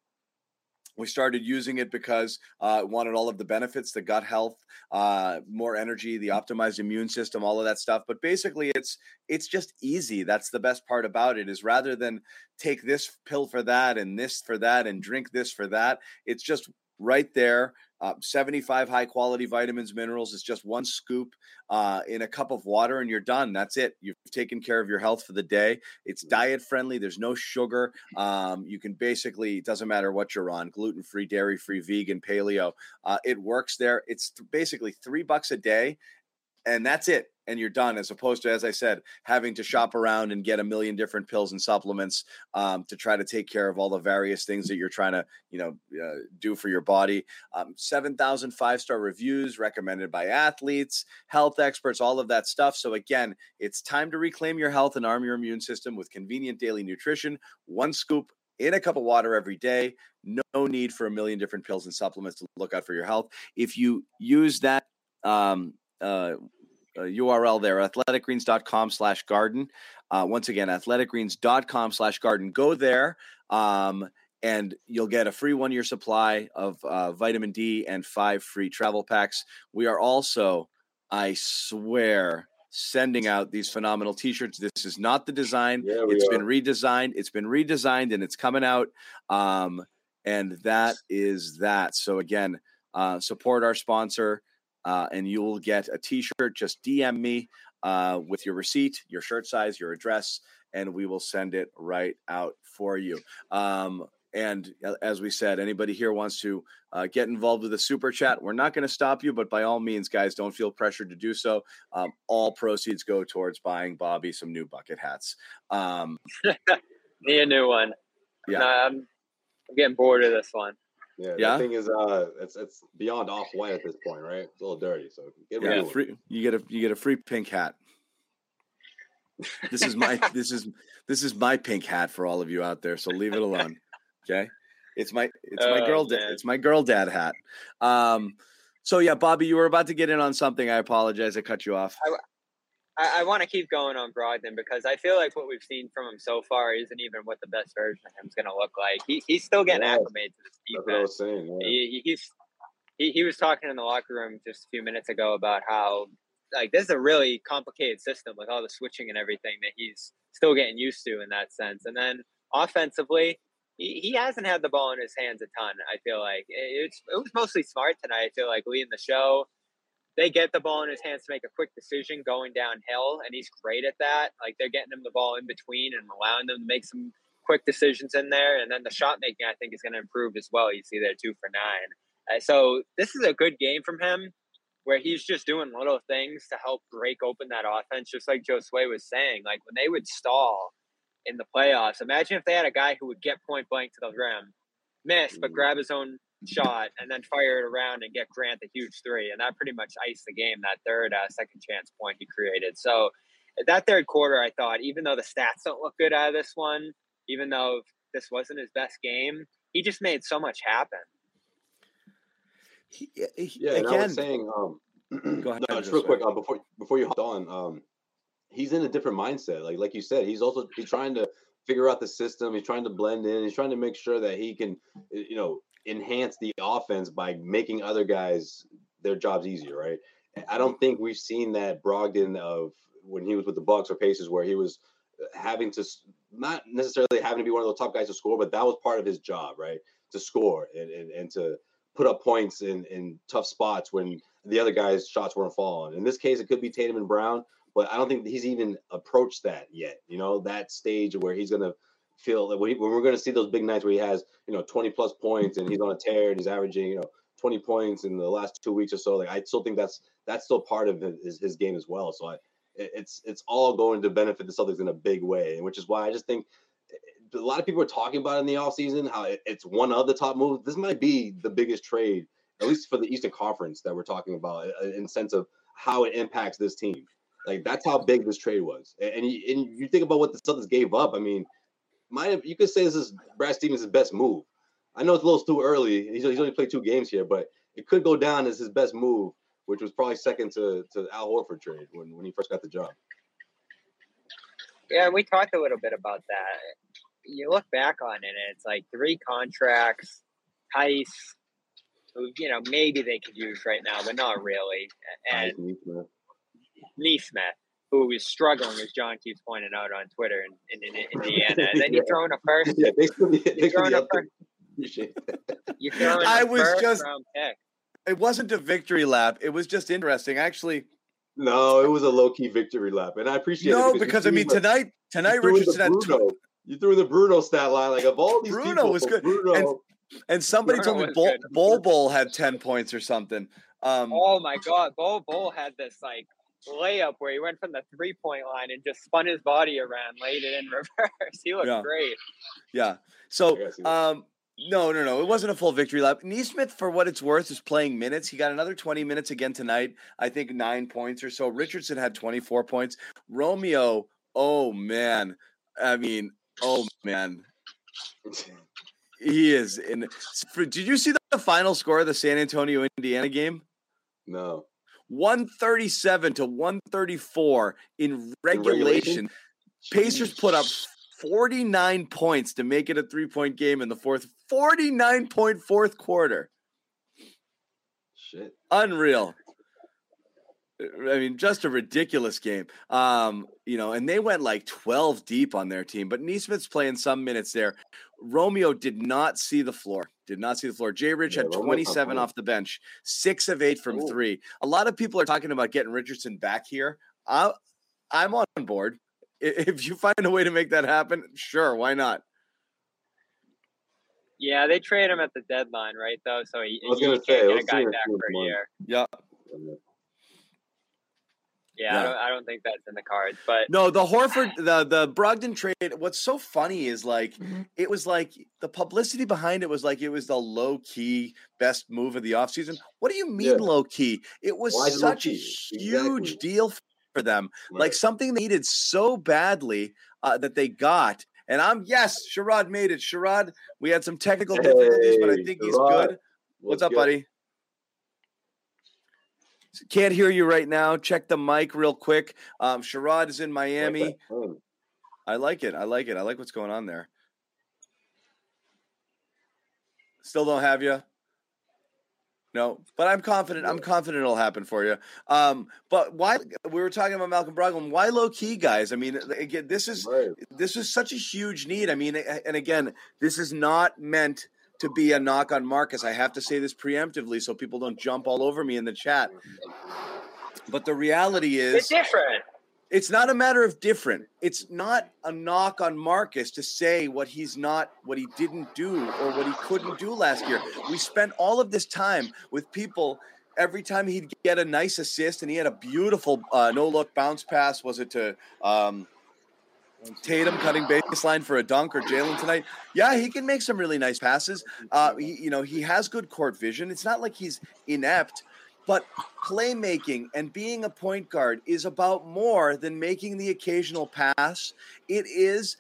We started using it because uh, wanted all of the benefits, the gut health, uh, more energy, the optimized immune system, all of that stuff. But basically, it's it's just easy. That's the best part about it. Is rather than take this pill for that and this for that and drink this for that, it's just right there. Uh, 75 high quality vitamins, minerals. It's just one scoop uh, in a cup of water, and you're done. That's it. You've taken care of your health for the day. It's diet friendly. There's no sugar. Um, you can basically, it doesn't matter what you're on gluten free, dairy free, vegan, paleo. Uh, it works there. It's th- basically three bucks a day, and that's it. And you're done, as opposed to, as I said, having to shop around and get a million different pills and supplements um, to try to take care of all the various things that you're trying to, you know, uh, do for your body. Um, 7,000 five star reviews recommended by athletes, health experts, all of that stuff. So, again, it's time to reclaim your health and arm your immune system with convenient daily nutrition. One scoop in a cup of water every day. No need for a million different pills and supplements to look out for your health. If you use that, um, uh, URL there, athleticgreens.com slash garden. Uh, once again, athleticgreens.com slash garden. Go there um, and you'll get a free one year supply of uh, vitamin D and five free travel packs. We are also, I swear, sending out these phenomenal t shirts. This is not the design, Yeah, It's are. been redesigned. It's been redesigned and it's coming out. Um, and that is that. So, again, uh, support our sponsor uh, and you will get a t-shirt just dm me uh, with your receipt your shirt size your address and we will send it right out for you um, and as we said anybody here wants to uh, get involved with the super chat we're not going to stop you but by all means guys don't feel pressured to do so um, all proceeds go towards buying bobby some new bucket hats um, *laughs* Need a new one. Yeah. No, I'm, I'm getting bored of this one. Yeah, Yeah? The thing is, uh, it's it's beyond off white at this point, right? It's a little dirty, so get yeah free, you get a you get a free pink hat this is my *laughs* this is this is my pink hat for all of you out there so leave it alone okay it's my it's my Oh, girl da- man. it's my girl dad hat um so yeah bobby you were about to get in on something i apologize i cut you off I, I want to keep going on Brogdon because I feel like what we've seen from him so far isn't even what the best version of him is going to look like. He, he's still getting Yeah. acclimated to this That's what I defense. was saying. Yeah. He, he- he's he, he was talking in the locker room just a few minutes ago about how like this is a really complicated system with all the switching and everything that he's still getting used to in that sense. And then offensively, he, he hasn't had the ball in his hands a ton. I feel like it, it's it was mostly smart tonight. I feel like leading the show. They get the ball in his hands to make a quick decision going downhill, and he's great at that. Like they're getting him the ball in between and allowing them to make some quick decisions in there. And then the shot making, I think, is going to improve as well. You see there two for nine. Uh, so this is a good game from him where he's just doing little things to help break open that offense, just like Josue was saying. Like when they would stall in the playoffs, imagine if they had a guy who would get point blank to the rim, miss, but Mhm. grab his own shot and then fire it around and get Grant the huge three. And that pretty much iced the game, that third uh, second chance point he created. So that third quarter, I thought, even though the stats don't look good out of this one, even though this wasn't his best game, he just made so much happen. He- he- Yeah, and I was saying, um, *clears throat* Go ahead, *clears throat* no, just real quick, uh, before before you hop on, um, he's in a different mindset. Like like you said, he's also he's trying to figure out the system. He's trying to blend in. He's trying to make sure that he can, you know, enhance the offense by making other guys their jobs easier. Right. I don't think we've seen that Brogdon of when he was with the Bucks or Pacers, where he was having to not necessarily having to be one of the top guys to score, but that was part of his job, right? To score and and, and to put up points in, in tough spots when the other guys' shots weren't falling. In this case, it could be Tatum and Brown, but I don't think he's even approached that yet. You know, that stage where he's going to feel that when, when we're going to see those big nights where he has you know 20 plus points and he's on a tear and he's averaging you know 20 points in the last two weeks or so. Like I still think that's that's still part of his, his game as well. So I, it's it's all going to benefit the Celtics in a big way, which is why I just think eh, a lot of people are talking about in the offseason, how it's one of the top moves. This might be the biggest trade, at least for the Eastern Conference that we're talking about, eh, eh, in sense of how it impacts this team. Like that's how big this trade was. And you, and you think about what the Celtics gave up. I mean, might you could say this is Brad Stevens' best move. I know it's a little too early. He's, he's only played two games here, but it could go down as his best move, which was probably second to, to Al Horford trade when, when he first got the job. Yeah, we talked a little bit about that. You look back on it, and it's like three contracts, Theis, who you know maybe they could use right now, but not really, and Nesmith, who is struggling, as John keeps pointing out on Twitter in, in, in *laughs* Indiana. And then you throw in a first. Yeah, they could be, they you throw in a first. You throw in I was just. Round pick. It wasn't a victory lap. It was just interesting. Actually, no, it was a low key victory lap, and I appreciate no, it. No, because I mean tonight, tonight Richardson had. Bruno. you threw the Bruno stat line like of all these. Bruno people, was good, Bruno, and, and somebody Bruno told me Bol, Bol Bol had ten points or something. Um, oh my god, Bol Bol had this like layup where he went from the three point line and just spun his body around, laid it in *laughs* reverse. He looked yeah. great. Yeah. So, um, no, no, no. It wasn't a full victory lap. Nesmith, for what it's worth, is playing minutes. He got another 20 minutes again tonight. I think nine points or so. Richardson had 24 points. Romeo, oh man. I mean, oh man. He is in. Did you see the final score of the San Antonio Indiana game? No. 137 to 134 in regulation. regulation? Pacers put up 49 points to make it a three point game in the fourth. 49 point fourth quarter. Shit. Unreal. I mean, just a ridiculous game. Um, you know, and they went like 12 deep on their team, but Nesmith's playing some minutes there. Romeo did not see the floor. Did not see the floor. Jay Rich yeah, had 27 off the bench, six of eight from three. A lot of people are talking about getting Richardson back here. I, I'm on board. *laughs* If you find a way to make that happen, sure, why not? Yeah, they trade him at the deadline, right? Though, so he, I was going to say, get a guy back for a year. Yeah. Yeah, yeah. I, don't, I, don't, think that's in the cards. But no, the Horford, *sighs* the the Brogdon trade. What's so funny is like mm-hmm. it was like the publicity behind it was like it was the low key best move of the offseason. What do you mean yeah. low key? It was Why such a huge exactly. deal for them, right. like something they needed so badly uh, that they got. And I'm yes, Sherrod made it. Sherrod, we had some technical hey, difficulties, but I think Sherrod. he's good. What's, What's up, good? buddy? Can't hear you right now. Check the mic real quick. Um, Sherrod is in Miami. I like it. I like it. I like what's going on there. Still don't have you. No, but I'm confident. I'm confident it'll happen for you. Um, but why we were talking about Malcolm Brogdon? Why low key, guys? I mean, again, this is right. this is such a huge need. I mean, and again, this is not meant to be a knock on Marcus. I have to say this preemptively so people don't jump all over me in the chat. But the reality is it's different. It's not a matter of different. It's not a knock on Marcus to say what he's not, what he didn't do, or what he couldn't do last year. We spent all of this time with people. Every time he'd get a nice assist, and he had a beautiful uh, no look bounce pass. Was it to um, Tatum cutting baseline for a dunk or Jaylen tonight. Yeah, he can make some really nice passes. Uh, he, you know, he has good court vision. It's not like he's inept, but playmaking and being a point guard is about more than making the occasional pass. It is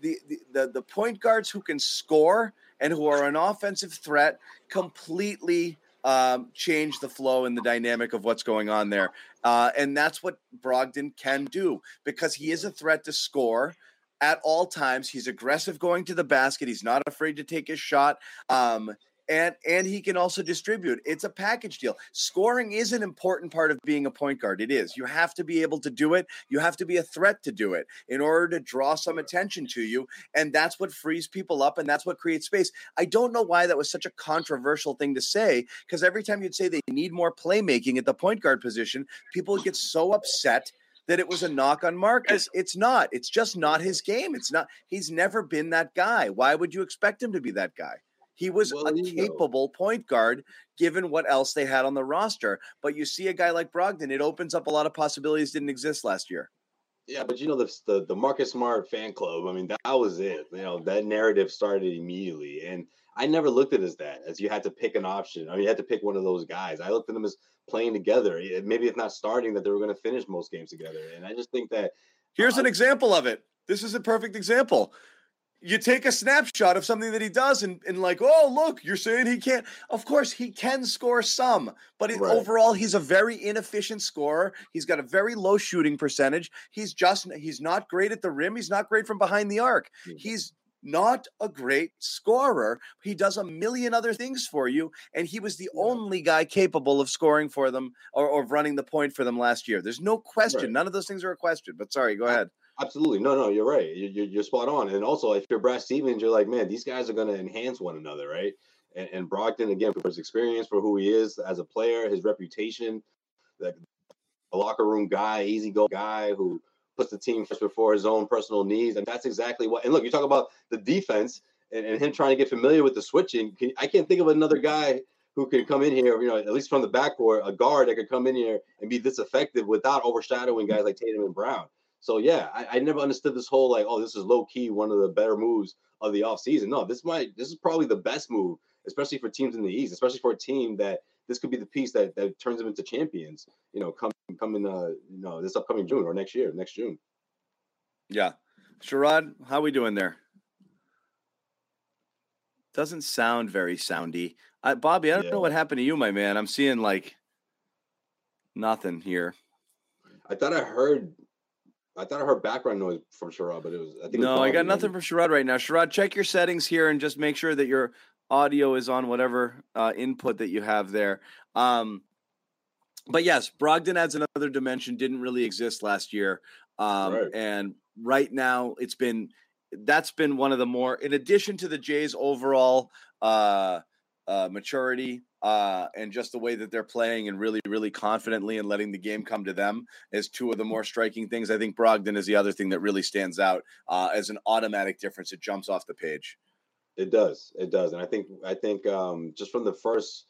the, the, the, the point guards who can score and who are an offensive threat completely um, change the flow and the dynamic of what's going on there. Uh, and that's what Brogdon can do because he is a threat to score at all times. He's aggressive going to the basket. He's not afraid to take his shot. Um, and and he can also distribute. It's a package deal. Scoring is an important part of being a point guard. It is. You have to be able to do it. You have to be a threat to do it in order to draw some attention to you, and that's what frees people up and that's what creates space. I don't know why that was such a controversial thing to say because every time you'd say they need more playmaking at the point guard position, people would get so upset that it was a knock on Marcus. It's not. It's just not his game. It's not. He's never been that guy. Why would you expect him to be that guy? He was Well, a capable point guard given what else they had on the roster. But you see a guy like Brogdon, it opens up a lot of possibilities didn't exist last year. Yeah, but you know the the, the Marcus Smart fan club. I mean, that was it. You know, that narrative started immediately, and I never looked at it as that. As you had to pick an option. I mean, you had to pick one of those guys. I looked at them as playing together. Eh, Maybe if not starting, that they were going to finish most games together. And I just think that Here's an Uh, example of it. This is a perfect example. You take a snapshot of something that he does, and, and like, oh, look, you're saying he can't. Of course, he can score some, but it, overall, he's a very inefficient scorer. He's got a very low shooting percentage. He's just, he's not great at the rim. He's not great from behind the arc. Mhm. He's not a great scorer. He does a million other things for you, and he was the Yeah. only guy capable of scoring for them or, or of running the point for them last year. There's no question. Right. None of those things are a question. But sorry, go ahead. Absolutely. No, no, you're right. You- You're, you're spot on. And also, if you're Brad Stevens, you're like, man, these guys are going to enhance one another, right? And, and Brogdon, again, for his experience, for who he is as a player, his reputation, like a locker room guy, easy go guy who puts the team first before his own personal needs. And that's exactly what. And look, you talk about the defense and, and him trying to get familiar with the switching. Can, I can't think of another guy who can come in here, you know, at least from the backcourt, a guard that could come in here and be this effective without overshadowing guys like Tatum and Brown. So yeah, I, I never understood this whole like, oh, this is low key one of the better moves of the offseason. No, this might this is probably the best move, especially for teams in the East, especially for a team that this could be the piece that, that turns them into champions. You know, come coming uh you know this upcoming June or next year, next June. Yeah. Sherrod, how we doing there? Doesn't sound very soundy. I, Bobby, I don't Yeah. know what happened to you, my man. I'm seeing like nothing here. I thought I heard I thought I heard background noise from Sherrod, but it was I think No, I got nothing from Sherrod right now. Sherrod, check your settings here and just make sure that your audio is on whatever uh, input that you have there. Um, but yes, Brogdon adds another dimension. Didn't really exist last year, um, Right. and right now it's been that's been one of the more. In addition to the Jays' overall uh, uh, maturity uh, and just the way that they're playing and really, really confidently and letting the game come to them is two of the more striking things. I think Brogdon is the other thing that really stands out uh, as an automatic difference. It jumps off the page. It does. It does. And I think I think um just from the first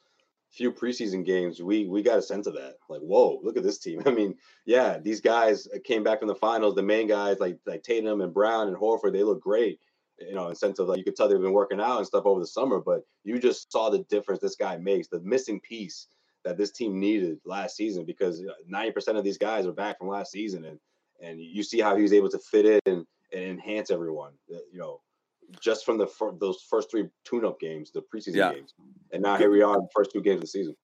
few preseason games, we we got a sense of that. Like, whoa, look at this team. *laughs* I mean, yeah, these guys came back from the finals. The main guys like like Tatum and Brown and Horford, they look great. You know, in sense of like you could tell they've been working out and stuff over the summer, but you just saw the difference this guy makes, the missing piece that this team needed last season because 90% of these guys are back from last season and and you see how he was able to fit in and, and enhance everyone. Uh, You know, just from the fir- those first three tune-up games, the preseason Yeah. games, and now here we are, the first two games of the season.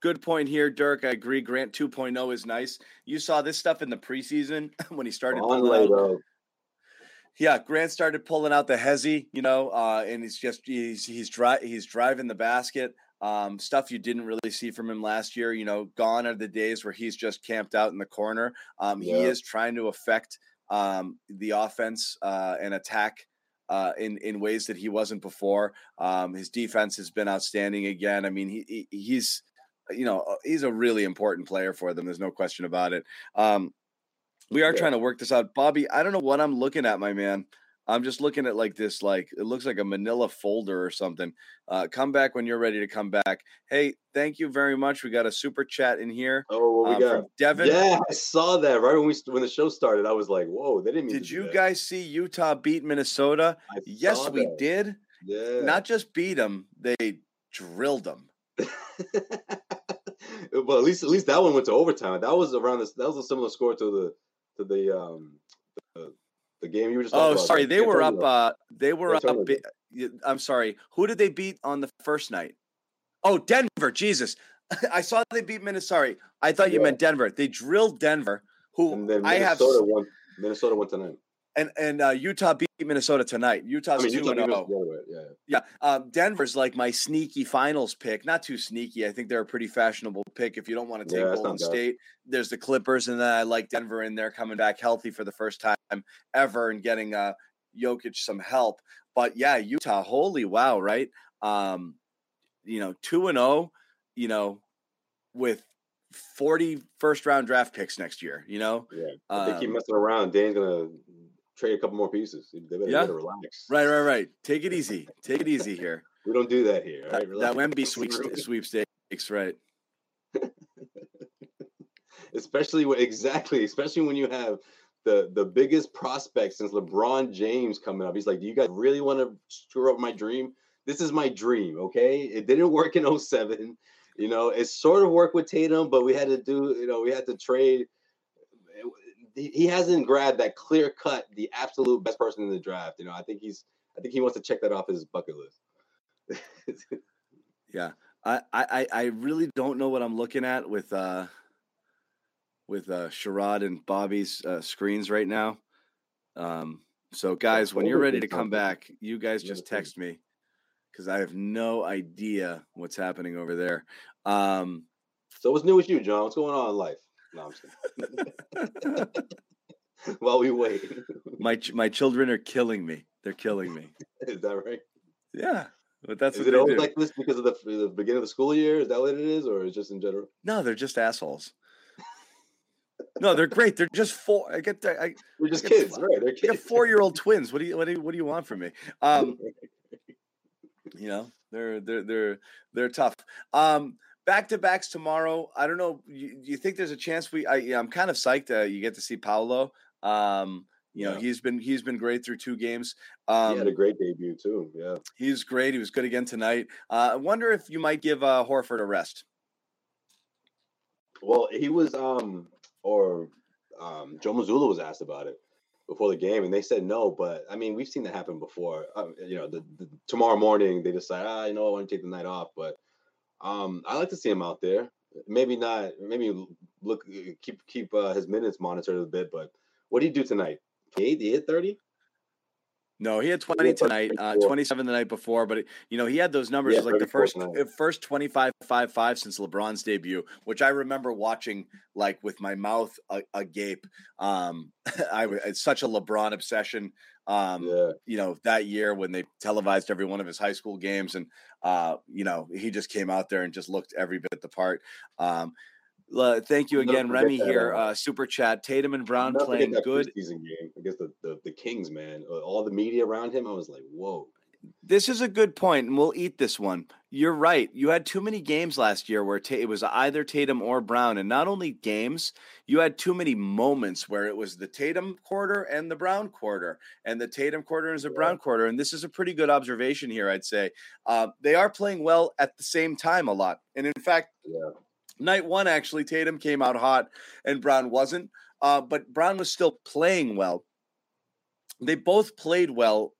Good point here, Dirk. I agree. Grant 2.0 is nice. You saw this stuff in the preseason *laughs* when he started On pulling out though. Yeah, Grant started pulling out the hezzy, you know, uh, and he's just he's he's dri- he's driving the basket. Um, stuff you didn't really see from him last year. You know, gone are the days where he's just camped out in the corner. Um, He is trying to affect um, the offense uh, and attack uh, in in ways that he wasn't before. Um, his defense has been outstanding again. I mean, he, he he's you know uh, he's a really important player for them. There's no question about it. We are Yeah. trying to work this out, Bobby. I don't know what I'm looking at, my man. I'm just looking at like this, like it looks like a Manila folder or something. Uh, come back when you're ready to come back. Hey, thank you very much. We got a super chat in here Oh, what uh, we got? from Devin. Yeah, I saw that right when we when the show started. I was like, "Whoa, they didn't mean." Did you guys see Utah beat Minnesota? Yes, we that. did. Yeah. Not just beat them, they drilled them. *laughs* well, at least at least that one went to overtime. That was around this. That was a similar score to the to the um the, the game you were just. Oh, about, sorry, they were up. Uh, they were up. Antonio. bi- y- I'm sorry. Who did they beat on the first night? Oh, Denver. Jesus, *laughs* I saw they beat Minnesota. Sorry, I thought you meant Denver. They drilled Denver, who and then I have, Minnesota won. Minnesota won tonight. And and uh, Utah beat Minnesota tonight. I Utah's mean, two and zero. Minnesota the other way. Yeah, yeah. Um, Denver's like my sneaky finals pick. Not too sneaky. I think they're a pretty fashionable pick. If you don't want to take Yeah, Golden. State, there's the Clippers, and then I like Denver in there coming back healthy for the first time ever and getting uh, Jokic some help. But yeah, Utah, holy wow, right? Um, you know, two and zero. You know, with 40 first round draft picks next year. You know, Yeah, they keep Um, messing around, Dane's gonna trade a couple more pieces. They better, Yeah. better relax. right, right, right. Take it *laughs* easy. Take it easy here. We don't do that here. all That, right? that Wemby *laughs* sweeps- sweepstakes, right? *laughs* especially when exactly, especially when you have the the biggest prospect since LeBron James coming up. He's like, "Do you guys really want to screw up my dream? This is my dream, okay? It didn't work in 07. You know, it sort of worked with Tatum, but we had to do, you know, we had to trade. He hasn't grabbed that clear cut, the absolute best person in the draft. You know, I think he's, I think he wants to check that off his bucket list. *laughs* Yeah. I, I, I really don't know what I'm looking at with uh with uh Sherrod and Bobby's uh, screens right now. Um so guys, when you're ready to come back, you guys just text me because I have no idea what's happening over there. Um so what's new with you, John? What's going on in life? No, I'm just kidding. *laughs* While we wait, my ch- my children are killing me. They're killing me. *laughs* is that right? Yeah. But that's is what it always do. like this because of the, the beginning of the school year? Is that what it is, or is it just in general? no, they're just assholes. No, they're great. They're just four. I get that. I, We're just I got kids, f- right? They're I got kids. four year old twins. What do you what do you, what do you want from me? *laughs* Um, you know they're they're they're they're tough um back to backs tomorrow i don't know you, you think there's a chance we I, yeah, i'm kind of psyched uh, you get to see paolo um you know Yeah. he's been he's been great through two games he um had a great debut too. Yeah. he's great he was good again tonight uh, i wonder if you might give uh horford a rest Well, he was um or um Joe Mazzulla was asked about it before the game, and they said no. But I mean, we've seen that happen before. Uh, you know, the, the tomorrow morning they decide, ah, you know, I want to take the night off. But um, I like to see him out there. Maybe not. Maybe look keep keep uh, his minutes monitored a bit. But what did he do tonight? He he hit thirty. No, he had 20 tonight, uh, 27 the night before, but it, you know, he had those numbers Yeah, like the first tonight. uh, first 25 5 5 since LeBron's debut, which I remember watching like with my mouth agape. Um *laughs* I it's such a LeBron obsession. Um Yeah, you know, that year when they televised every one of his high school games and uh you know, he just came out there and just looked every bit the part. Um thank you again, Remy that, here. uh, Uh, super chat. Tatum and Brown I'll never forget playing good. preseason game against the, the the Kings. Man, Uh, all the media around him, I was like, whoa. This is a good point, and we'll eat this one. You're right. You had too many games last year where it was either Tatum or Brown, and not only games, you had too many moments where it was the Tatum quarter and the Brown quarter, and the Tatum quarter is the Brown quarter. And this is a pretty good observation here, I'd say. Uh, they are playing well at the same time a lot, and in fact, Yeah. night one actually Tatum came out hot and Brown wasn't, uh, but Brown was still playing well. They both played well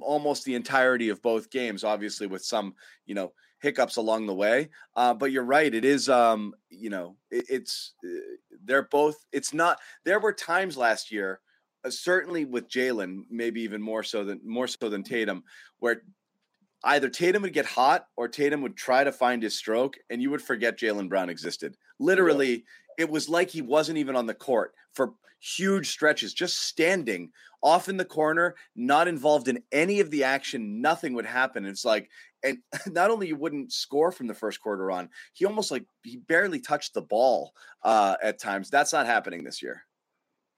almost the entirety of both games, obviously with some, you know, hiccups along the way. Uh, but you're right; it is, um, you know, it, it's uh, they're both. It's not. There were times last year, uh, certainly with Jaylen, maybe even more so than more so than Tatum, where either Tatum would get hot or Tatum would try to find his stroke, and you would forget Jaylen Brown existed. Literally, it was like he wasn't even on the court for huge stretches, just standing off in the corner, not involved in any of the action. Nothing would happen. It's like, and *laughs* not only you wouldn't score from the first quarter on, he almost like he barely touched the ball uh, at times. That's not happening this year.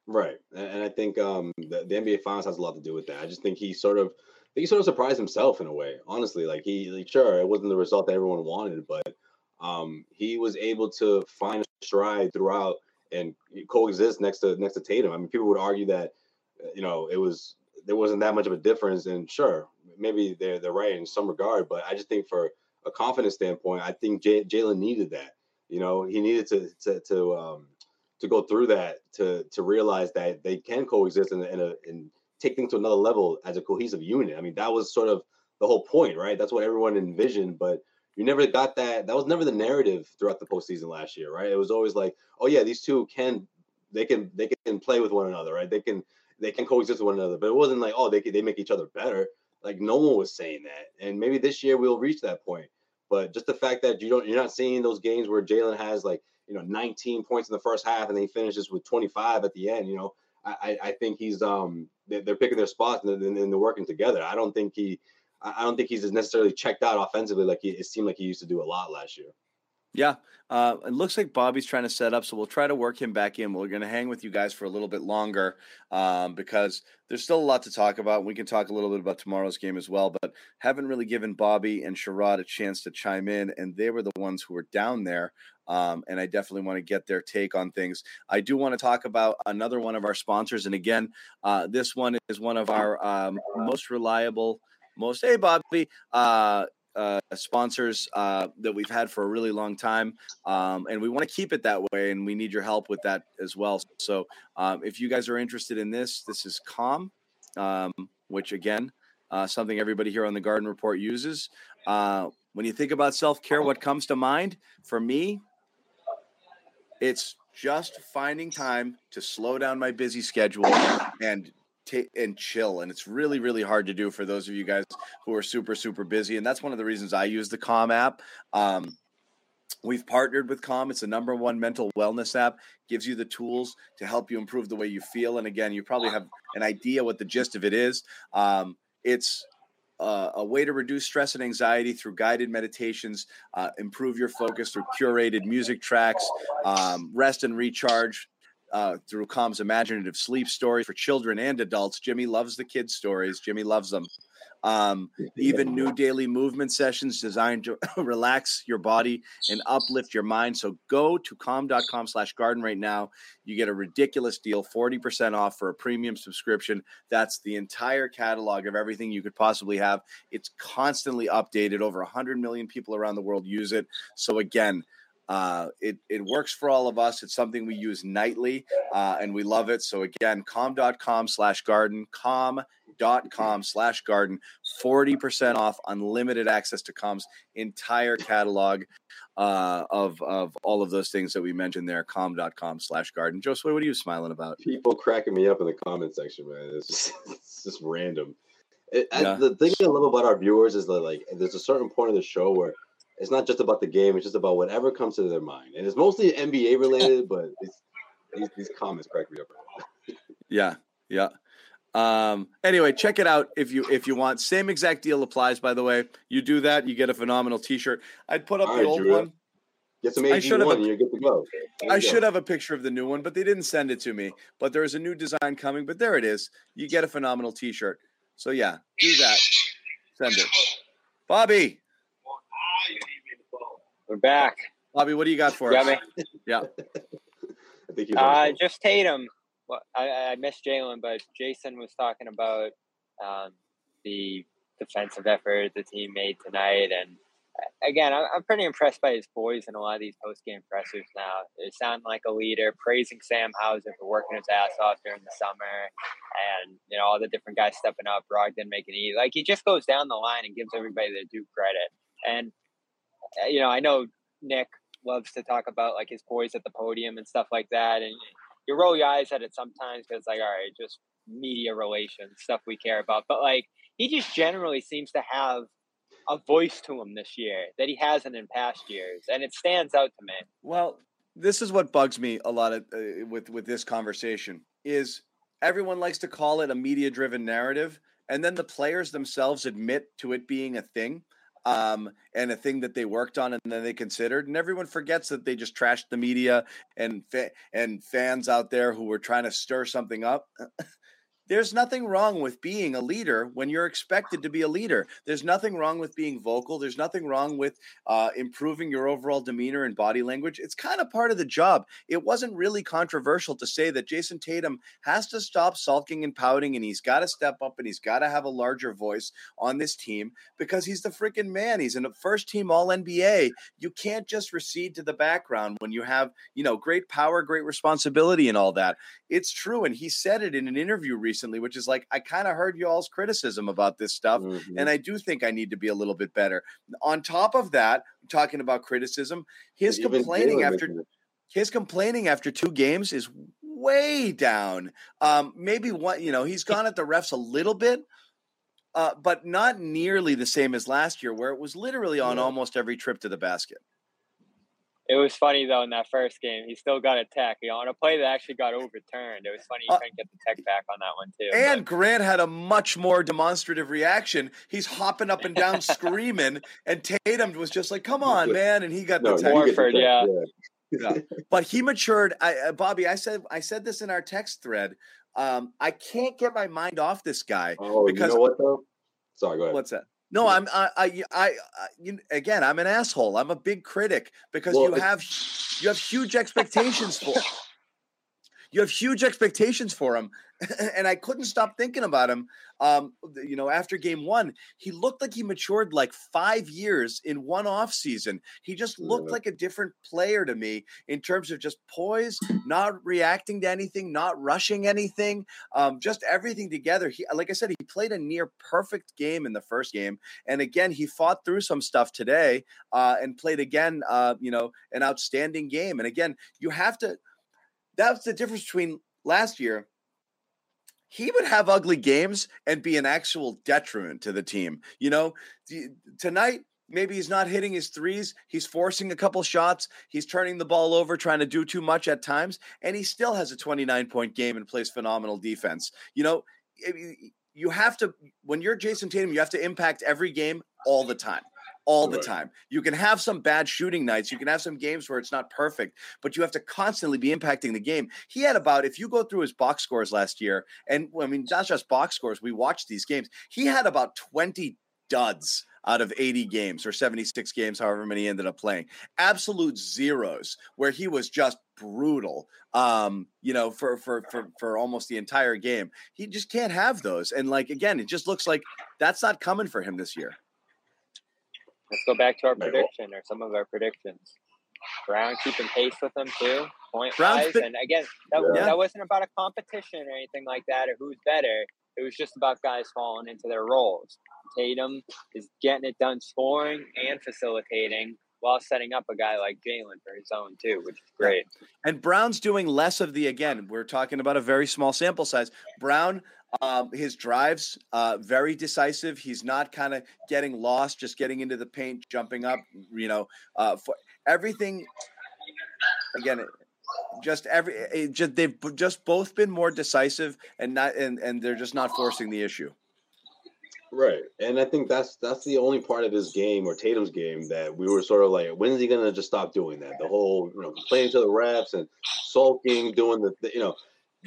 Right, and, I think um, the, the NBA Finals has a lot to do with that. I just think he sort of, he sort of surprised himself in a way. Honestly, like he, like, sure, it wasn't the result that everyone wanted, but um, he was able to find a stride throughout and coexist next to next to Tatum. I mean, people would argue that, you know, it was there wasn't that much of a difference, and sure, maybe they're they're right in some regard, but I just think for a confidence standpoint, I think Jaylen needed that. You know, he needed to to to um, to go through that to to realize that they can coexist and and, and take things to another level as a cohesive unit. I mean, that was sort of the whole point, right? That's what everyone envisioned, but you never got that. That was never the narrative throughout the postseason last year, right? It was always like, oh yeah, these two can they can they can play with one another, right? They can they can coexist with one another, but it wasn't like oh they they make each other better. Like no one was saying that, and maybe this year we'll reach that point. But just the fact that you don't you're not seeing those games where Jaylen has like you know 19 points in the first half and then he finishes with 25 at the end. You know, I I think he's um they're, picking their spots and they're working together. I don't think he I don't think he's necessarily checked out offensively like he, it seemed like he used to do a lot last year. Yeah. Uh, it looks like Bobby's trying to set up, so we'll try to work him back in. We're going to hang with you guys for a little bit longer um, because there's still a lot to talk about. We can talk a little bit about tomorrow's game as well, but haven't really given Bobby and Sherrod a chance to chime in, and they were the ones who were down there. Um, and I definitely want to get their take on things. I do want to talk about another one of our sponsors, and again, uh, this one is one of our um, most reliable, most hey Bobby. Uh, uh, sponsors uh, that we've had for a really long time, um, and we want to keep it that way. And we need your help with that as well. So, um, if you guys are interested in this, this is Calm, um, which again, uh, something everybody here on the Garden Report uses. Uh, when you think about self care, what comes to mind? For me, it's just finding time to slow down my busy schedule and and chill and it's really really hard to do for those of you guys who are super super busy and that's one of the reasons i use the calm app um, we've partnered with calm it's the number one mental wellness app gives you the tools to help you improve the way you feel and again you probably have an idea what the gist of it is um, it's uh, a way to reduce stress and anxiety through guided meditations, uh, improve your focus through curated music tracks, um, rest and recharge uh, through Calm's imaginative sleep stories for children and adults. Jimmy loves the kids' stories. Jimmy loves them. Um, *laughs* even new daily movement sessions designed to *laughs* relax your body and uplift your mind. So go to calm.com slash garden right now. You get a ridiculous deal, 40% off for a premium subscription. That's the entire catalog of everything you could possibly have. It's constantly updated. Over 100 million people around the world use it. So again, uh, it, it works for all of us. It's something we use nightly uh, and we love it. So again, calm.com slash garden, calm.com slash garden, 40% off unlimited access to Calm's entire catalog uh, of, of all of those things that we mentioned there, calm.com slash garden. Joseph, what are you smiling about? People cracking me up in the comment section, man. It's just, *laughs* it's just random. It, yeah. I, the thing I love about our viewers is that like there's a certain point of the show where – it's not just about the game; it's just about whatever comes to their mind, and it's mostly NBA related. *laughs* but these, these comments crack me up. yeah, yeah. Um, anyway, check it out if you if you want. Same exact deal applies, by the way. You do that, you get a phenomenal T-shirt. I'd put up All the right, old Drew. one. Get some AG one, and you're good to go. I should have a picture of the new one, but they didn't send it to me. But there is a new design coming. But there it is. You get a phenomenal T-shirt. So yeah, do that. Send it, Bobby. We're back. Bobby, what do you got for you us? Got yeah. *laughs* I think you uh, just Tatum. Well, I, I missed Jalen, but Jayson was talking about um, the defensive effort the team made tonight. And uh, again, I'm pretty impressed by his boys in a lot of these post game pressers now. They sound like a leader, praising Sam Hauser for working his ass off during the summer, and you know all the different guys stepping up. Brogdon making it easy. Like he just goes down the line and gives everybody their due credit. And you know, I know Nick loves to talk about like his boys at the podium and stuff like that, and you roll your eyes at it sometimes because like, all right, just media relations stuff we care about, but like he just generally seems to have a voice to him this year that he hasn't in past years, and it stands out to me. Well, this is what bugs me a lot of, uh, with with this conversation is everyone likes to call it a media driven narrative, and then the players themselves admit to it being a thing um, and a thing that they worked on and then they considered. And everyone forgets that they just trashed the media and fa- and fans out there who were trying to stir something up. There's nothing wrong with being a leader when you're expected to be a leader. There's nothing wrong with being vocal. There's nothing wrong with uh, improving your overall demeanor and body language. It's kind of part of the job. It wasn't really controversial to say that Jayson Tatum has to stop sulking and pouting and he's got to step up and he's got to have a larger voice on this team because he's the freaking man. He's in a first team All NBA. You can't just recede to the background when you have, you know, great power, great responsibility, and all that. It's true. And he said it in an interview recently recently, which is like I kind of heard y'all's criticism about this stuff, mm-hmm. and I do think I need to be a little bit better. On top of that, talking about criticism, his complaining after his complaining after two games is way down. Um, maybe one, you know, he's gone at the refs a little bit. Uh, but not nearly the same as last year, where it was literally on yeah. almost every trip to the basket. It was funny though in that first game. He still got a tech. You know, on a play that actually got overturned. It was funny he Uh, couldn't get the tech back on that one too. And Grant had a much more demonstrative reaction. He's hopping up and down screaming, and Tatum was just like, "Come on, man!" And he got No, the tech. get the tech, yeah. Yeah. But he matured. I, uh, Bobby, I said I said this in our text thread. Um, I can't get my mind off this guy. Oh, Because- you know what though? Sorry, go ahead. What's that? No, I'm I I, I, I you, again. I'm an asshole. I'm a big critic because Well, you have you have huge expectations for *laughs* you have huge expectations for him, *laughs* and I couldn't stop thinking about him. Um, you know, after game one, he looked like he matured like five years in one off season. He just looked like a different player to me in terms of just poise, not reacting to anything, not rushing anything, um, just everything together. He, like I said, he played a near perfect game in the first game, and again, he fought through some stuff today uh, and played again. Uh, you know, an outstanding game. And again, you have to. That's the difference between last year. He would have ugly games and be an actual detriment to the team. You know, tonight maybe he's not hitting his threes. He's forcing a couple shots. He's turning the ball over, trying to do too much at times, and he still has a 29 point game and plays phenomenal defense. You know, you have to when you're Jayson Tatum, you have to impact every game all the time. All the Right. time. You can have some bad shooting nights. You can have some games where it's not perfect, but you have to constantly be impacting the game. He had about, if you go through his box scores last year, and I mean, not just box scores, we watched these games. He had about 20 duds out of 80 games or 76 games, however many he ended up playing. Absolute zeros where he was just brutal. Um, you know, for for for for almost the entire game. He just can't have those. And like again, it just looks like that's not coming for him this year. Let's go back to our Right, well- prediction or some of our predictions. Brown keeping pace with them too, point Brown's wise. been- and again, that, Yeah. that wasn't about a competition or anything like that or who's better. It was just about guys falling into their roles. Tatum is getting it done scoring and facilitating while setting up a guy like Jaylen for his own too, which is great. And Brown's doing less of the again. We're talking about a very small sample size. Brown, um, his drives, uh, very decisive. He's not kind of getting lost, just getting into the paint, jumping up. You know, uh, for everything. Again, just every it just, they've just both been more decisive and not and and they're just not forcing the issue. Right. And I think that's that's the only part of his game or Tatum's game that we were sort of like, when is he gonna just stop doing that? The whole, you know, complaining to the refs and sulking, doing the, the you know,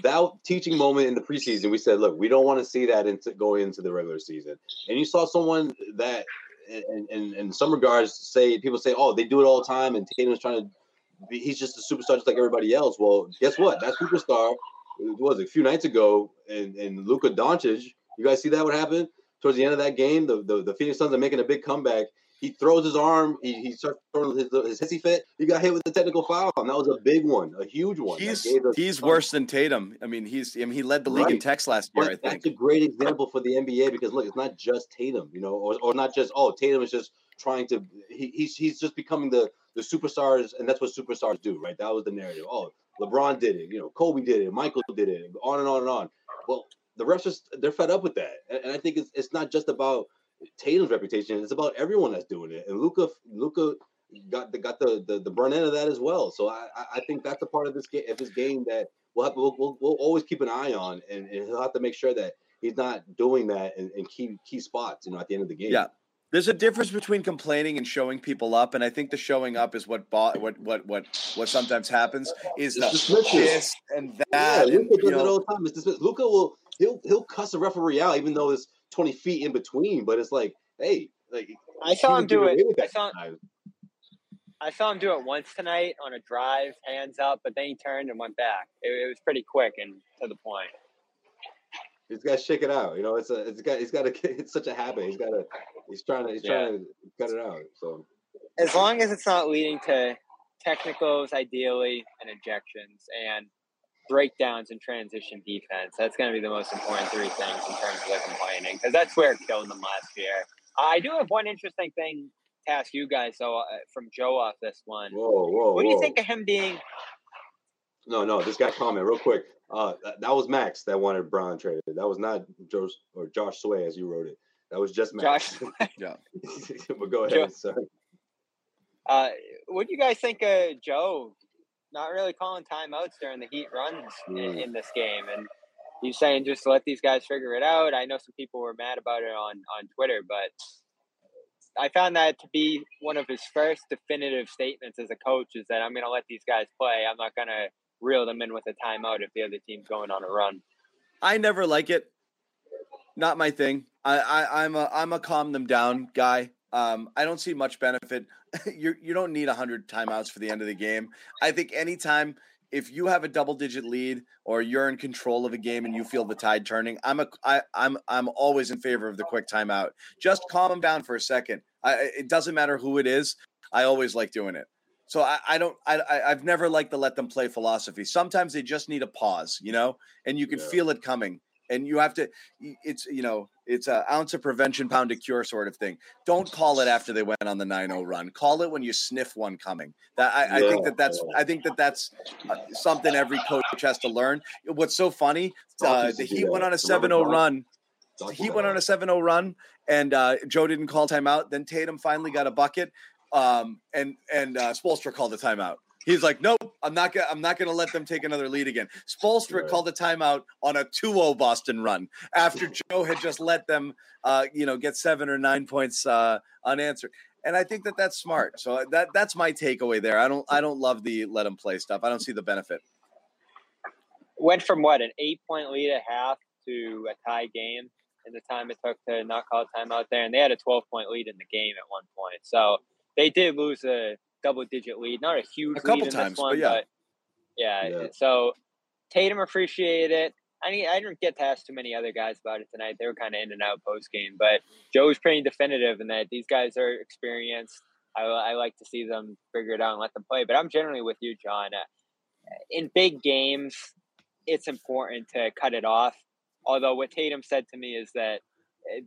that teaching moment in the preseason, we said, look, we don't want to see that into going into the regular season. And you saw someone that in, in, in some regards say people say, oh, they do it all the time, and Tatum's trying to be, he's just a superstar just like everybody else. Well, guess what? That superstar was a few nights ago and and Luka Doncic. You guys see that what happened? towards the end of that game, the, the, the Phoenix Suns are making a big comeback. He throws his arm, he, he starts throwing his, his hissy fit. He got hit with the technical foul, and that was a big one, a huge one. He's he's worse than Tatum. I mean, he's I mean, he led the league in Right. techs last year. I But think. that's a great example for the NBA because look, it's not just Tatum, you know, or, or not just oh Tatum is just trying to he, he's he's just becoming the the superstars, and that's what superstars do, right? That was the narrative. Oh, LeBron did it, you know, Kobe did it, Michael did it, on and on and on. Well, the refs just they're fed up with that, and, and I think it's it's not just about Tatum's reputation; it's about everyone that's doing it. And Luka Luka got the got the the, the brunt end of that as well. So I I- think that's a part of this game of this game that we'll have we'll, we'll, we'll always keep an eye on, and, and he'll have to make sure that he's not doing that in, in key key spots. You know, at the end of the game. Yeah. There's a difference between complaining and showing people up, and I think the showing up is what bo- what what what what sometimes happens is the It's dismissive. this and that. and, Luka does it all the time. Luka will he'll he'll cuss a referee out even though it's twenty feet in between. But it's like, hey, like I saw him do it. I saw. I saw him do it once tonight on a drive, hands up, but then he turned and went back. It, it was pretty quick and to the point. He's got to shake it out. You know, it's a it's got he's got *laughs* to it's such a habit. He's got to he's trying to he's Yeah. trying to cut it out. So As long as it's not leading to technicals, ideally, and ejections and breakdowns and transition defense, that's going to be the most important three things in terms of the complaining because that's where it killed them last year. I do have one interesting thing to ask you guys, though, uh, from Joe off this one. whoa whoa. What do you whoa. think of him being No, no, this guy comment real quick. Uh, that, that was Max that wanted Brown traded. That was not Joe or Josh Sway as you wrote it. That was just Max. Josh? *laughs* Yeah. but go Joe- ahead, sir. Uh, what do you guys think of Joe not really calling timeouts during the Heat runs in, Mm. in this game? And he's saying just let these guys figure it out. I know some people were mad about it on on Twitter, but I found that to be one of his first definitive statements as a coach is that I'm going to let these guys play. I'm not going to reel them in with a timeout if the other team's going on a run. I never like it. Not my thing. I, I I'm a I'm a calm them down guy. Um, I don't see much benefit. *laughs* you you don't need hundred timeouts for the end of the game. I think anytime if you have a double digit lead or you're in control of a game and you feel the tide turning, I'm a I, I'm I'm always in favor of the quick timeout. Just calm them down for a second. I, it doesn't matter who it is. I always like doing it. So I, I don't I, I I've never liked the let them play philosophy. Sometimes they just need a pause, you know, and you can Yeah. feel it coming. And you have to it's you know, it's an ounce of prevention, pound of cure sort of thing. Don't call it after they went on the 9-0 run. Call it when you sniff one coming. That I, I think that that's. I think that that's uh, something every coach has to learn. What's so funny? Uh, the used to do Heat went on a Remember 7-0 run. He went on a 7-0 run, and uh, Joe didn't call timeout. Then Tatum finally got a bucket, um, and and uh, Spoelstra called a timeout. He's like, nope, I'm not gonna I'm not gonna let them take another lead again. Spoelstra Right. called a timeout on a 2-0 Boston run after *laughs* Joe had just let them, uh, you know, get seven or nine points uh, unanswered. And I think that that's smart. So that that's my takeaway there. I don't I don't love the let them play stuff. I don't see the benefit. Went from what an eight point lead at half to a tie game in the time it took to not call a timeout there, and they had a twelve point lead in the game at one point. So they did lose a double digit lead, not a huge A couple lead in times, this but one, yeah. yeah. Yeah. So Tatum appreciated it. I mean, I didn't get to ask too many other guys about it tonight. They were kind of in and out post game, but Joe was pretty definitive in that these guys are experienced. I, I like to see them figure it out and let them play. But I'm generally with you, John. Uh, in big games, it's important to cut it off. Although what Tatum said to me is that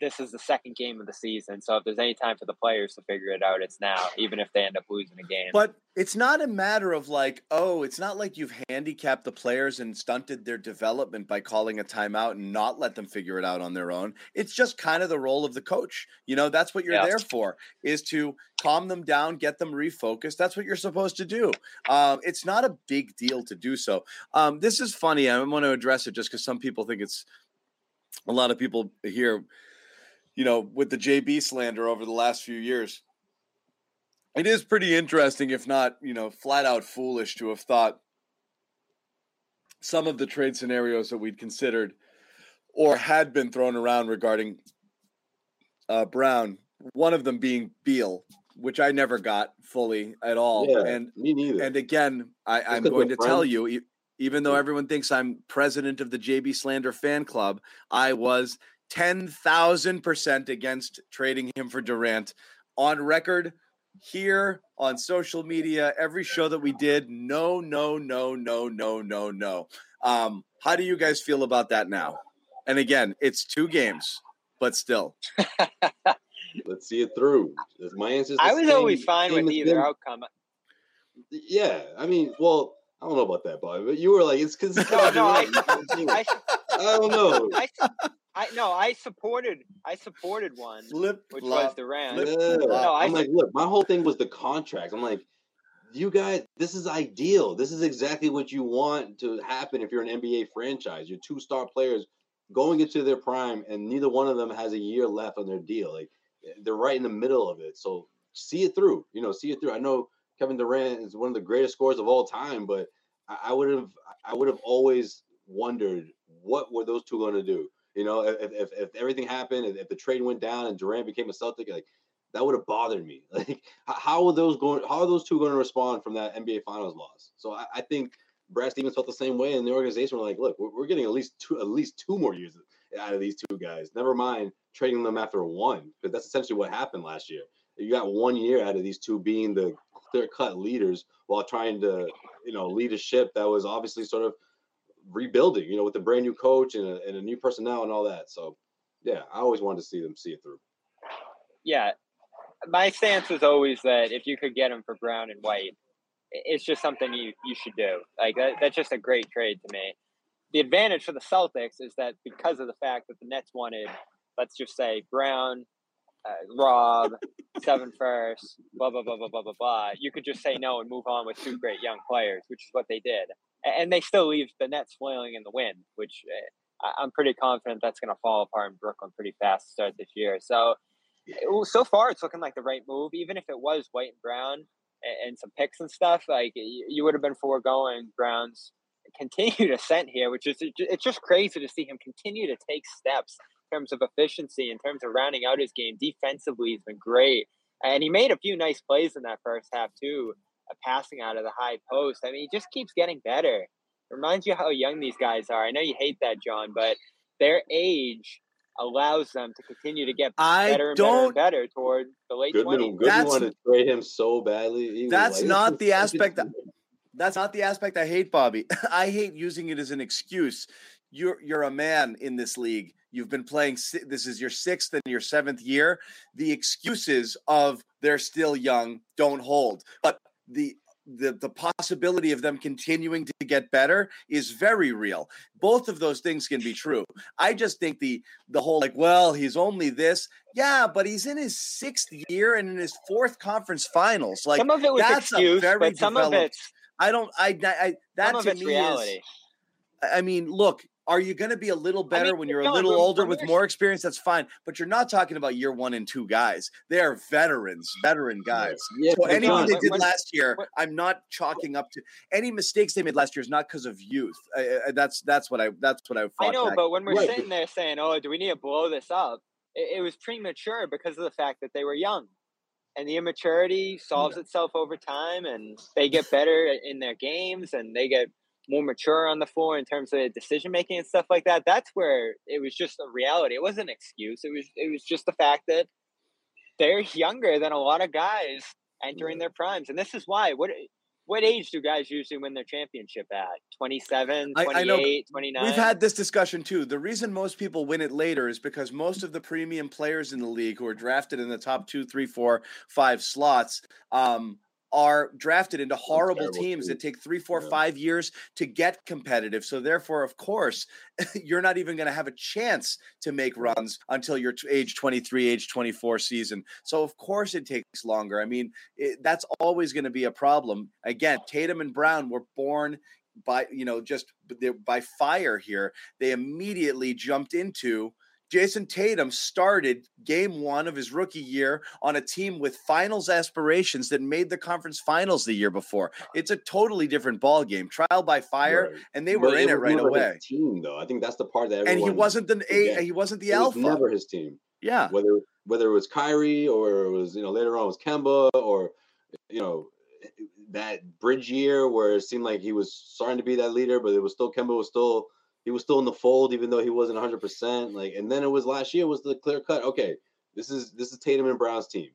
this is the second game of the season, so if there's any time for the players to figure it out, it's now, even if they end up losing a game. But it's not a matter of like, oh, it's not like you've handicapped the players and stunted their development by calling a timeout and not let them figure it out on their own. It's just kind of the role of the coach. You know, that's what you're Yeah. there for, is to calm them down, get them refocused. That's what you're supposed to do. Um, it's not a big deal to do so. Um, this is funny. I want to address it just because some people think it's a lot of people here, you know, with the JB slander over the last few years it is pretty interesting, if not, you know, flat out foolish to have thought some of the trade scenarios that we'd considered or had been thrown around regarding uh, Brown, one of them being Beal, which I never got fully at all. Yeah, And me neither. and again, I, I'm 'cause going to tell you, even though everyone thinks I'm president of the JB Slander fan club, I was 10,000% against trading him for Durant on record here on social media, every show that we did. No, no, no, no, no, no, no. Um, how do you guys feel about that now? And again, it's two games, but still. *laughs* Let's see it through. My answer is I was same- always fine with either them. outcome. Yeah, I mean, well, I don't know about that, Bob, but you were like, it's because No, no, I, *laughs* I, I, don't know. I, I, no, I supported, I supported one, Flip, which was flop. Durant. flip, Yeah. flop. I I'm like, look, my whole thing was the contract. I'm like, you guys, this is ideal. This is exactly what you want to happen if you're an NBA franchise. Your two star players going into their prime, and neither one of them has a year left on their deal. Like they're right in the middle of it. So see it through. You know, see it through. I know Kevin Durant is one of the greatest scorers of all time, but I, would have, I would have always wondered what were those two going to do. You know, if, if if everything happened, if, if the trade went down and Durant became a Celtic, like that would have bothered me. *laughs* Like, how are those going? How are those two going to respond from that NBA Finals loss? So I, I think Brad Stevens felt the same way, and the organization were like, "Look, we're, we're getting at least two, at least two more years out of these two guys. Never mind trading them after one, because that's essentially what happened last year. You got one year out of these two being the clear-cut leaders, while trying to, you know, lead a ship that was obviously sort of rebuilding. You know, with a brand new coach and a, and a new personnel and all that. So, yeah, I always wanted to see them see it through. Yeah, my stance was always that if you could get them for Brown and White, it's just something you you should do. Like that, that's just a great trade to me. The advantage for the Celtics is that because of the fact that the Nets wanted, let's just say Brown, uh, Rob, seven first, blah blah blah blah blah blah blah. You could just say no and move on with two great young players, which is what they did, and they still leave the Nets flailing in the wind, which uh, I'm pretty confident that's going to fall apart in Brooklyn pretty fast to start this year. So, so far it's looking like the right move, even if it was White and Brown and, some picks and stuff. Like you, would have been foregoing Brown's continued ascent here, which is it's just crazy to see him continue to take steps terms of efficiency, in terms of rounding out his game. Defensively, he's been great, and he made a few nice plays in that first half too, uh, passing out of the high post. I mean, he just keeps getting better. It reminds you how young these guys are. I know you hate that, John, but their age allows them to continue to get I better and don't, better and better toward the late Goodman, 20s. Goodman wanted to trade him so badly. He That's like, not the *laughs* aspect that- *laughs* That's not the aspect I hate, Bobby. *laughs* I hate using it as an excuse. You're you're a man in this league. You've been playing. This is your sixth and your seventh year. The excuses of they're still young don't hold, but the the the possibility of them continuing to get better is very real. Both of those things can be true. I just think the the whole like, well, he's only this. Yeah, but he's in his sixth year and in his fourth conference finals. Like some of it was that's a excuse, very but some of it's I don't. I. I, that to me reality. is. I mean, look. Are you going to be a little better mean, when you're a little older when with more experience? That's fine. But you're not talking about year one and two guys. They are veterans, veteran guys. Yeah, So but anything John, they did when- last year, when- I'm not chalking up to any mistakes they made last year is not because of youth. I, I, that's that's what I that's what I. I know, back. but when we're Right. sitting there saying, "Oh, do we need to blow this up?" It, it was premature because of the fact that they were young, and the immaturity solves itself over time, and they get better in their games, and they get more mature on the floor in terms of decision making and stuff like that. That's where it was just a reality. It wasn't an excuse. It was it was just the fact that they're younger than a lot of guys entering their primes, and this is why. What what age do guys usually win their championship at? 27, I- 28, I know, 29? We've had this discussion too. The reason most people win it later is because most of the premium players in the league who are drafted in the top two, three, four, five slots um, are drafted into horrible teams that take three, four, Yeah. five years to get competitive. So therefore, of course, *laughs* you're not even going to have a chance to make runs until your t- age 23, age 24 season. So of course it takes longer. I mean, it, that's always going to be a problem. Again, Tatum and Brown were born by you know just by fire here they immediately jumped into jayson tatum started game one of his rookie year on a team with finals aspirations that made the conference finals the year before. It's a totally different ball game trial by fire Right. and they But were in it was right away. Team though, I think that's the part that and he wasn't the a he wasn't the it was alpha. never his team. yeah. Whether whether it was Kyrie or it was you know later on it was Kemba or you know that bridge year where it seemed like he was starting to be that leader, but it was still Kemba was still he was still in the fold even though he wasn't 100 percent. Like and then it was last year was the clear cut. Okay, this is this is Tatum and Brown's team.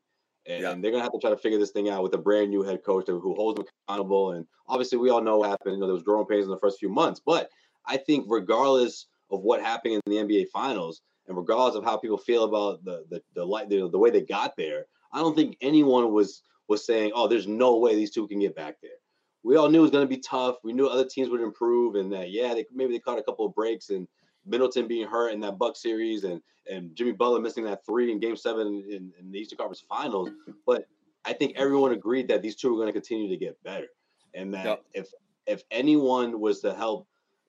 And, Yeah. they're gonna have to try to figure this thing out with a brand new head coach who holds them accountable. And obviously, we all know what happened. You know, there was growing pains in the first few months. But I think, regardless of what happened in the NBA Finals, and regardless of how people feel about the the the light the, the way they got there, I don't think anyone was was saying, "Oh, there's no way these two can get back there." We all knew it was going to be tough. We knew other teams would improve, and that yeah, they maybe they caught a couple of breaks, and Middleton being hurt in that Buck series, and and Jimmy Butler missing that three in Game Seven in, in the Eastern Conference Finals. But I think everyone agreed that these two were going to continue to get better, and that Yep. if if anyone was to help,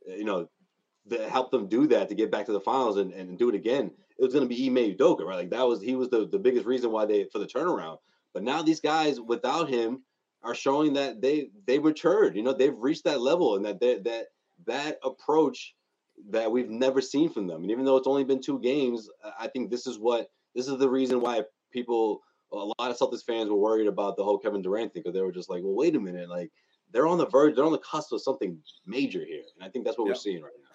you know, to help them do that to get back to the finals and, and do it again, it was going to be Ime Udoka, right? Like that was he was the, the biggest reason why they for the turnaround. But now these guys without him are showing that they they matured. You know, they've reached that level and that they, that that approach that we've never seen from them. And even though it's only been two games, I- think this is what this is the reason why people a lot of Celtics fans were worried about the whole Kevin Durant thing because they were just like, well, wait a minute, like they're on the verge, they're on the cusp of something major here, and I think that's what Yeah. we're seeing right now.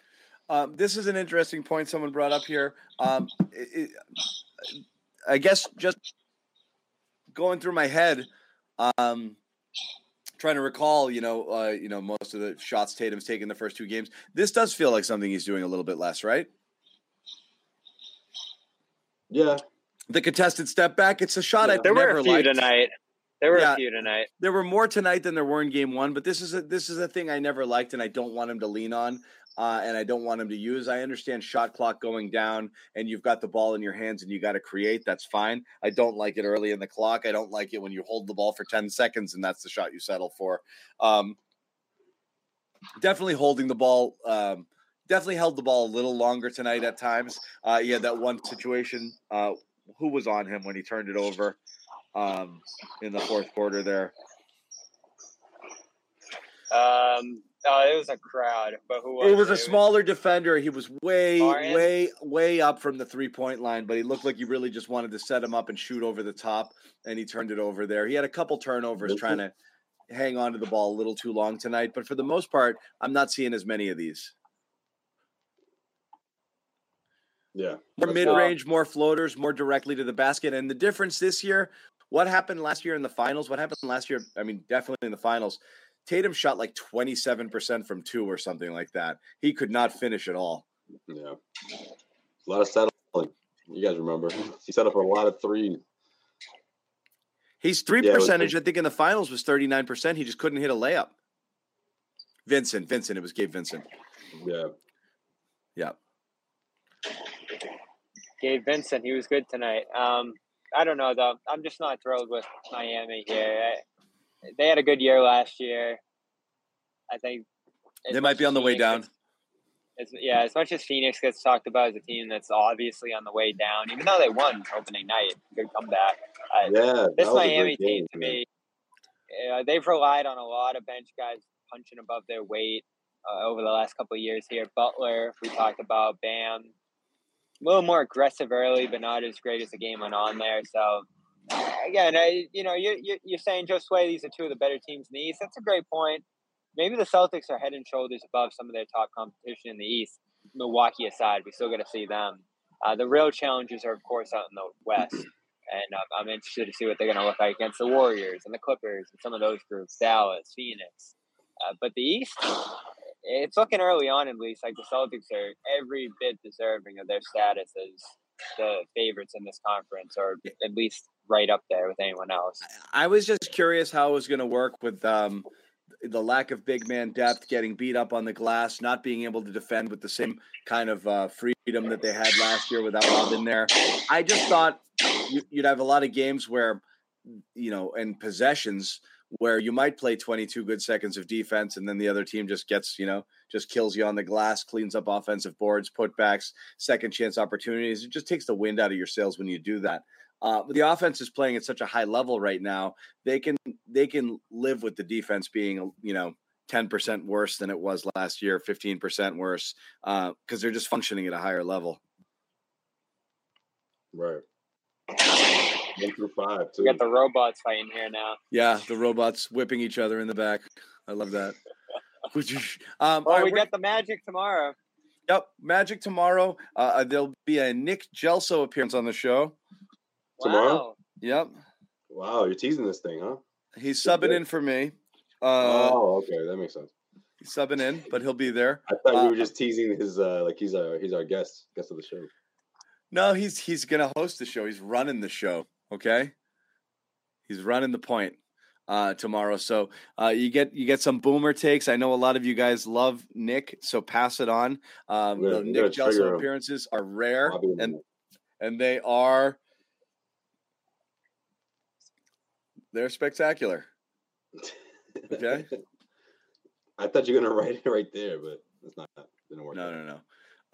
Um, this is an interesting point someone brought up here. Um, it, it- I guess just going through my head, um, trying to recall, you know, uh, you know, most of the shots Tatum's taken the first two games. This does feel like something he's doing a little bit less, right? Yeah, The contested step back, it's a shot Yeah. I've There never were a few liked. tonight. There were Yeah. a few tonight. There were more tonight than there were in game one, but this is a this is a thing I never liked, and I don't want him to lean on. Uh, and I don't want him to use. I understand shot clock going down, and you've got the ball in your hands, and you got to create. That's fine. I don't like it early in the clock. I don't like it when you hold the ball for ten seconds and that's the shot you settle for. Um, definitely holding the ball. Um, definitely held the ball a little longer tonight at times. Uh, that one situation. Uh, who was on him when he turned it over um, in the fourth quarter there? Um, oh, it was a crowd, but who was It was a smaller defender. He was way, Arians? way, way up from the three point line, but he looked like he really just wanted to set him up and shoot over the top, and he turned it over there. He had a couple turnovers Really? trying to hang on to the ball a little too long tonight, but for the most part, I'm not seeing as many of these. Yeah. More mid range, more floaters, more directly to the basket. And the difference this year, what happened last year in the finals? What happened last year? I mean, definitely in the finals. Tatum shot like 27% from two or something like that. He could not finish at all. Yeah. A lot of settling. You guys remember? He set up a lot of three. He's three Yeah, it was percentage, I think, in the finals was 39%. He just couldn't hit a layup. Vincent, Vincent, it was Gabe Vincent. Yeah. Yeah. Gabe Vincent, he was good tonight. Um, I don't know though. I'm just not thrilled with Miami here. I, they had a good year last year. I think They might be on the way down. gets- as, yeah, as much as Phoenix gets talked about as a team that's obviously on the way down, even though they won opening night, good comeback. Uh, Yeah. this was a great Miami team to man. me, uh, they've relied on a lot of bench guys punching above their weight uh, over the last couple of years here. Butler, we talked about, Bam, a little more aggressive early, but not as great as the game went on there. So again, I, you know, you're, you're saying Joe Sway, these are two of the better teams in the East. That's a great point. Maybe the Celtics are head and shoulders above some of their top competition in the East. Milwaukee aside, we still got to see them. Uh, the real challenges are, of course, out in the West, and I'm interested to see what they're going to look like against the Warriors and the Clippers and some of those groups, Dallas, Phoenix. Uh, but the East, it's looking early on at least like the Celtics are every bit deserving of their status as the favorites in this conference, or at least right up there with anyone else. I was just curious how it was going to work with um, the lack of big man depth, getting beat up on the glass, not being able to defend with the same kind of uh, freedom that they had last year without Robin there. I just thought you, you'd have a lot of games where, you know, and possessions where you might play 22 good seconds of defense and then the other team just gets, you know, just kills you on the glass, cleans up offensive boards, putbacks, second chance opportunities. It just takes the wind out of your sails when you do that. Uh, the offense is playing at such a high level right now. They can they can live with the defense being you know ten percent worse than it was last year, fifteen percent worse because they're just functioning at a higher level. Right. One through five, too. We got the robots fighting here now. Yeah, the robots whipping each other in the back. I love that. *laughs* um, Well, right, we we're- got the Magic tomorrow. Yep, Magic tomorrow. Uh, there'll be a Nick Gelso appearance on the show. Tomorrow? Wow. Yep, Wow, you're teasing this thing, huh? he's Good subbing bit. in for me. Uh, oh, okay, that makes sense. He's subbing in, but he'll be there. I thought uh, we were just teasing his uh like he's our he's our guest guest of the show. No, he's he's gonna host the show. He's running the show. Okay, he's running the point uh, tomorrow. So uh, you get you get some boomer takes. I know a lot of you guys love Nick, so pass it on. Um, the gonna- we're Nick gonna Gelso appearances are rare, and and and they are they're spectacular. Okay. *laughs* I thought you were gonna write it right there, but it's not. Didn't work. No, out. no, no.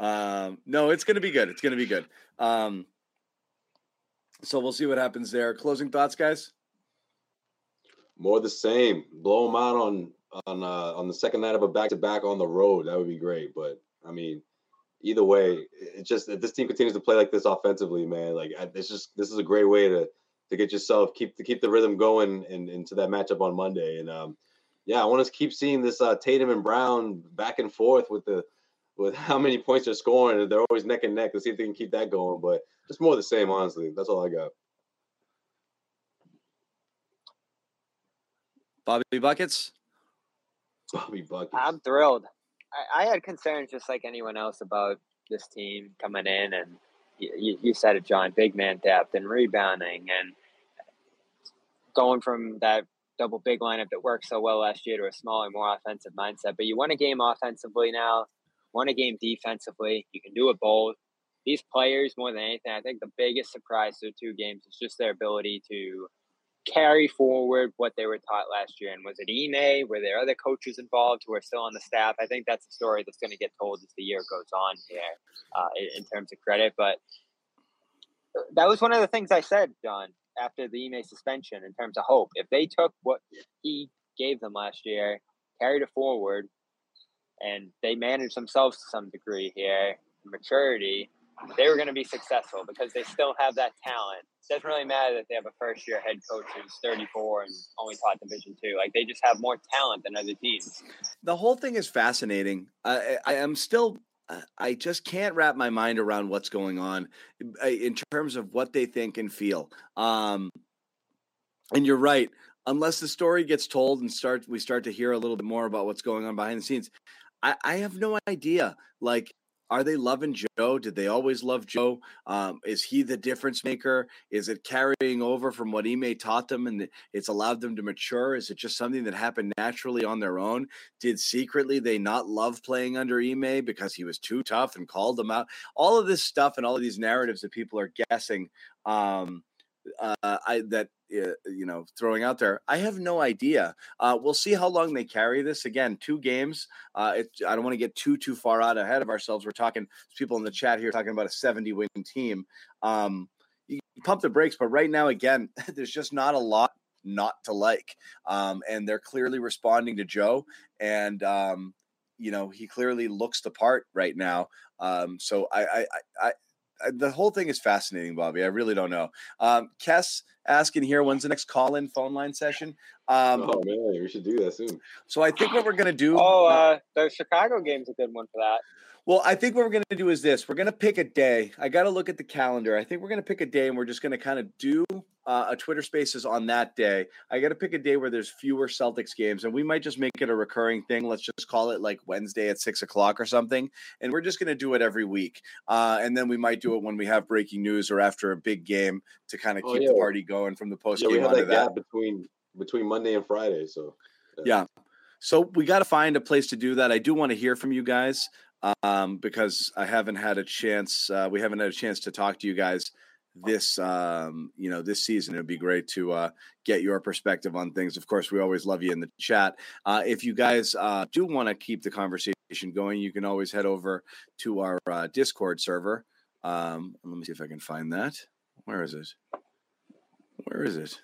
Um, no, it's gonna be good. It's gonna be good. Um, so we'll see what happens there. Closing thoughts, guys. More the same. Blow them out on on uh, on the second night of a back to back on the road. That would be great. But I mean, either way, it's just if this team continues to play like this offensively, man. Like it's just this is a great way to to get yourself keep to keep the rhythm going and into that matchup on Monday. And um, yeah, I want to keep seeing this uh, Tatum and Brown back and forth with the with *laughs* how many points they're scoring. They're always neck and neck. Let's see if they can keep that going. But just more of the same, honestly. That's all I got. Bobby buckets. Bobby Buckets. I'm thrilled. I, I had concerns just like anyone else about this team coming in, and you, you, you said it, John. Big man depth and rebounding, and going from that double big lineup that worked so well last year to a smaller, more offensive mindset. But you won a game offensively now. won a game defensively. You can do it both. These players, more than anything, I think the biggest surprise to the two games is just their ability to carry forward what they were taught last year. And was it Ime? Were there other coaches involved who are still on the staff? I think that's a story that's going to get told as the year goes on here uh, in terms of credit. But that was one of the things I said, John, after the Ime suspension in terms of hope. If they took what he gave them last year, carried it forward, and they managed themselves to some degree here, maturity, they were going to be successful because they still have that talent. It doesn't really matter that they have a first year head coach who's 34 and only taught Division two. Like they just have more talent than other teams. The whole thing is fascinating. I, I am still. I just can't wrap my mind around what's going on in terms of what they think and feel. Um, and you're right. Unless the story gets told and start, we start to hear a little bit more about what's going on behind the scenes. I, I have no idea. Like are they loving Joe? Did they always love Joe? Um, is he the difference maker? Is it carrying over from what Ime taught them and it's allowed them to mature? Is it just something that happened naturally on their own? Did secretly they not love playing under Ime because he was too tough and called them out? All of this stuff and all of these narratives that people are guessing um, uh, I, that uh, you know throwing out there. I have no idea. Uh, we'll see how long they carry this. Again, two games. Uh, it, I don't want to get too too far out ahead of ourselves. We're talking people in the chat here talking about a 70 win team. Um, you pump the brakes, but right now, again, *laughs* there's just not a lot not to like, um, and they're clearly responding to Joe, and um, you know he clearly looks the part right now. Um, so I, I, I the whole thing is fascinating, Bobby. I really don't know. Um, Kess asking here, when's the next call-in phone line session? Um, oh man, we should do that soon. So I think what we're gonna do. Oh, uh, the Chicago game's a good one for that. Well, I think what we're going to do is this. We're going to pick a day. I got to look at the calendar. I think we're going to pick a day and we're just going to kind of do uh, a Twitter Spaces on that day. I got to pick a day where there's fewer Celtics games, and we might just make it a recurring thing. Let's just call it like Wednesday at six o'clock or something, and we're just going to do it every week. Uh, and then we might do it when we have breaking news or after a big game to kind of oh, keep yeah. the party going from the post game. Yeah, we have that gap between between Monday and Friday, so yeah. yeah. So we got to find a place to do that. I do want to hear from you guys um, because I haven't had a chance. Uh, we haven't had a chance to talk to you guys this um, you know this season. It would be great to uh, get your perspective on things. Of course, we always love you in the chat. Uh, if you guys uh, do want to keep the conversation going, you can always head over to our uh, Discord server. Um, let me see if I can find that. Where is it? Where is it?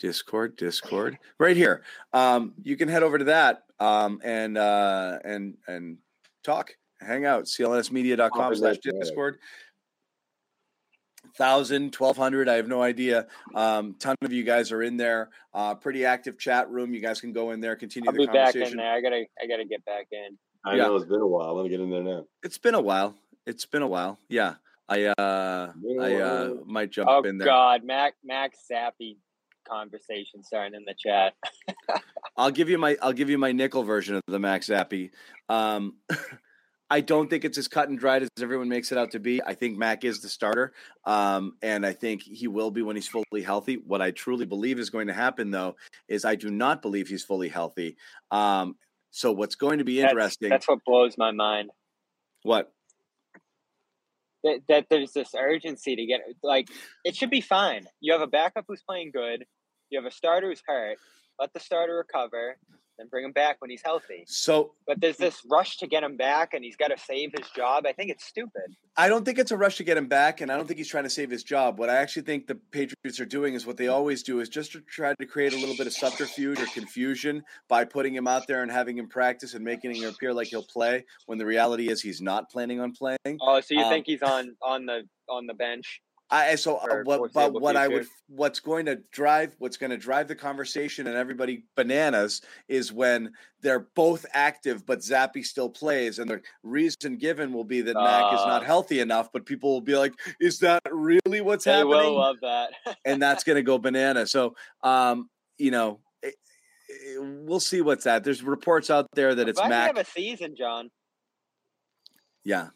Discord, Discord, right here. Um, you can head over to that um, and uh, and and talk, hang out. CLNSmedia.com slash Discord. Thousand, twelve hundred, I have no idea. Um, ton of you guys are in there. Uh, pretty active chat room. You guys can go in there, continue I'll the be conversation. back in there. I gotta, I gotta get back in. I yeah. know it's been a while. Let me get in there now. It's been a while. It's been a while. Yeah, I uh, I uh, might jump oh, in there. Oh God, Mac Mac Zappe conversation starting in the chat. *laughs* I'll give you my I'll give you my nickel version of the Max Zappe. Um, *laughs* I don't think it's as cut and dried as everyone makes it out to be. I think Mac is the starter, um, and I think he will be when he's fully healthy. What I truly believe is going to happen, though, is I do not believe he's fully healthy. Um, so what's going to be interesting? That's, that's what blows my mind. What? that, that there's this urgency to get like it should be fine. You have a backup who's playing good. You have a starter who's hurt. Let the starter recover and bring him back when he's healthy. So, but there's this rush to get him back, and he's got to save his job. I think it's stupid. I don't think it's a rush to get him back, and I don't think he's trying to save his job. What I actually think the Patriots are doing is what they always do: is just to try to create a little bit of subterfuge or confusion by putting him out there and having him practice and making him appear like he'll play when the reality is he's not planning on playing. Oh, so you um, think he's on on the on the bench? I so uh, what but what I would what's going to drive what's going to drive the conversation and everybody bananas is when they're both active but Zappe still plays and the reason given will be that uh, Mac is not healthy enough but people will be like is that really what's they happening? will love that. and that's going to go banana. So um you know it, it, we'll see what's that. There's reports out there that it's Mac have a season, John. Yeah,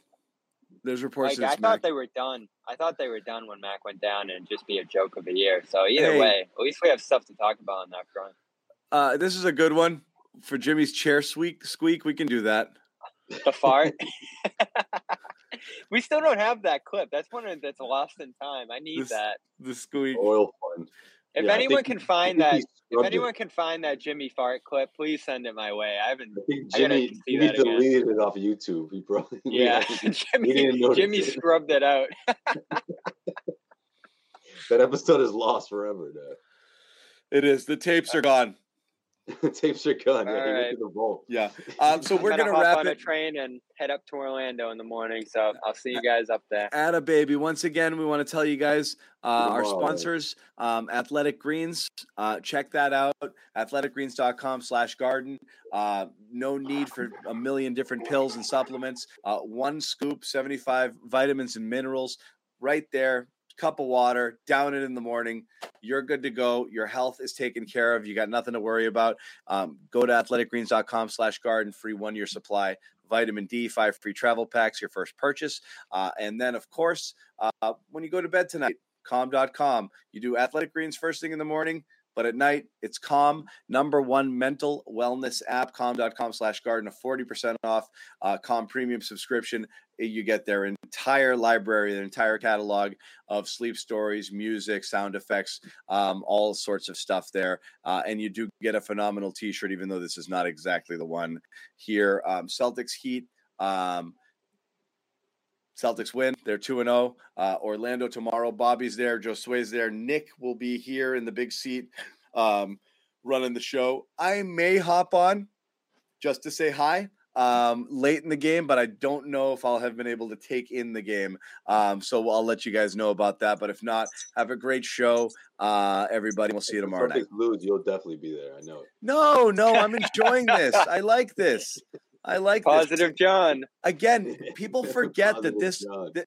there's reports. Like, I thought they were done. I thought they were done when Mac went down and just be a joke of a year. So either hey. way, at least we have stuff to talk about on that front. Uh, this is a good one for Jimmy's chair squeak. Squeak, we can do that. The fart. *laughs* *laughs* we still don't have that clip. That's one that's lost in time. I need This- that. The squeak. Oil fund. If Yeah, anyone think can find that, if scrubbed it. anyone can find that Jimmy fart clip, please send it my way. I haven't. I think I gotta Jimmy, see Jimmy that again. deleted it off YouTube. He probably *laughs* Yeah, *laughs* Jimmy. Jimmy it. scrubbed it out. *laughs* that episode is lost forever now. It is. The tapes are gone. *laughs* Tapes are gone. Yeah, he went Alright. to the vault. Yeah. *laughs* Um, so we're gonna, gonna hop wrap on it. a train and head up to Orlando in the morning. So I'll see you guys up there. Atta baby. Once again, we want to tell you guys uh, our sponsors, um, Athletic Greens. Uh, check that out. Athleticgreens.com slash garden. Uh, no need for a million different pills and supplements. Uh, one scoop, 75 vitamins and minerals right there. Cup of water, down it in the morning. You're good to go. Your health is taken care of. You got nothing to worry about. Um, go to athleticgreens.com slash garden, free one year supply. Vitamin D, five free travel packs, your first purchase. Uh, and then, of course, uh, when you go to bed tonight, calm.com. You do athletic greens first thing in the morning, but at night, it's Calm, number one mental wellness app, calm.com slash garden, a 40% off uh, Calm premium subscription. You get their entire library, their entire catalog of sleep stories, music, sound effects, um, all sorts of stuff there. Uh, and you do get a phenomenal t shirt, even though this is not exactly the one here. Um, Celtics Heat. Um, Celtics win. They're 2 and 0. Uh, Orlando tomorrow. Bobby's there. Joe Sway's there. Nick will be here in the big seat um, running the show. I may hop on just to say hi um, late in the game, but I don't know if I'll have been able to take in the game. Um, so I'll let you guys know about that. But if not, have a great show, uh, everybody. We'll see you tomorrow night. Lose, you'll definitely be there. I know it. No, no, I'm enjoying this. I like this. I like this. Positive John. Again, *laughs* people forget that this that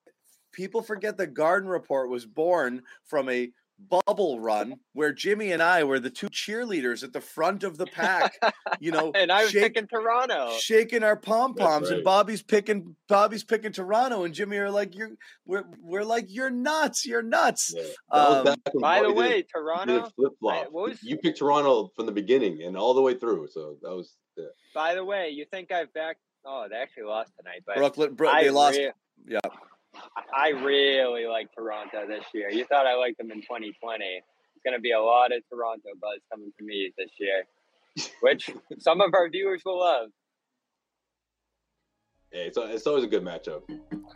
people forget the Garden Report was born from a bubble run where Jimmy and I were the two cheerleaders at the front of the pack, you *laughs* know, And I was shake- picking Toronto. shaking our pom poms, right. and Bobby's picking Bobby's picking Toronto, and Jimmy are like, "You're we're we're like you're nuts, you're nuts." Yeah. Um, By the Bobby did- way, did Toronto. flip flop. what was- You picked Toronto from the beginning and all the way through. So that was yeah. By the way, you think I've backed? Oh, they actually lost tonight, but Brooklyn, Bro- I they lost. rea- yeah, I really like Toronto this year. You thought I liked them in 2020. It's going to be a lot of Toronto buzz coming to me this year, which some of our viewers will love. Yeah, it's, it's always a good matchup.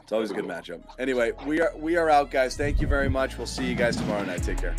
it's always a good matchup. Anyway, we are we are out, guys. Thank you very much. We'll see you guys tomorrow night. Take care.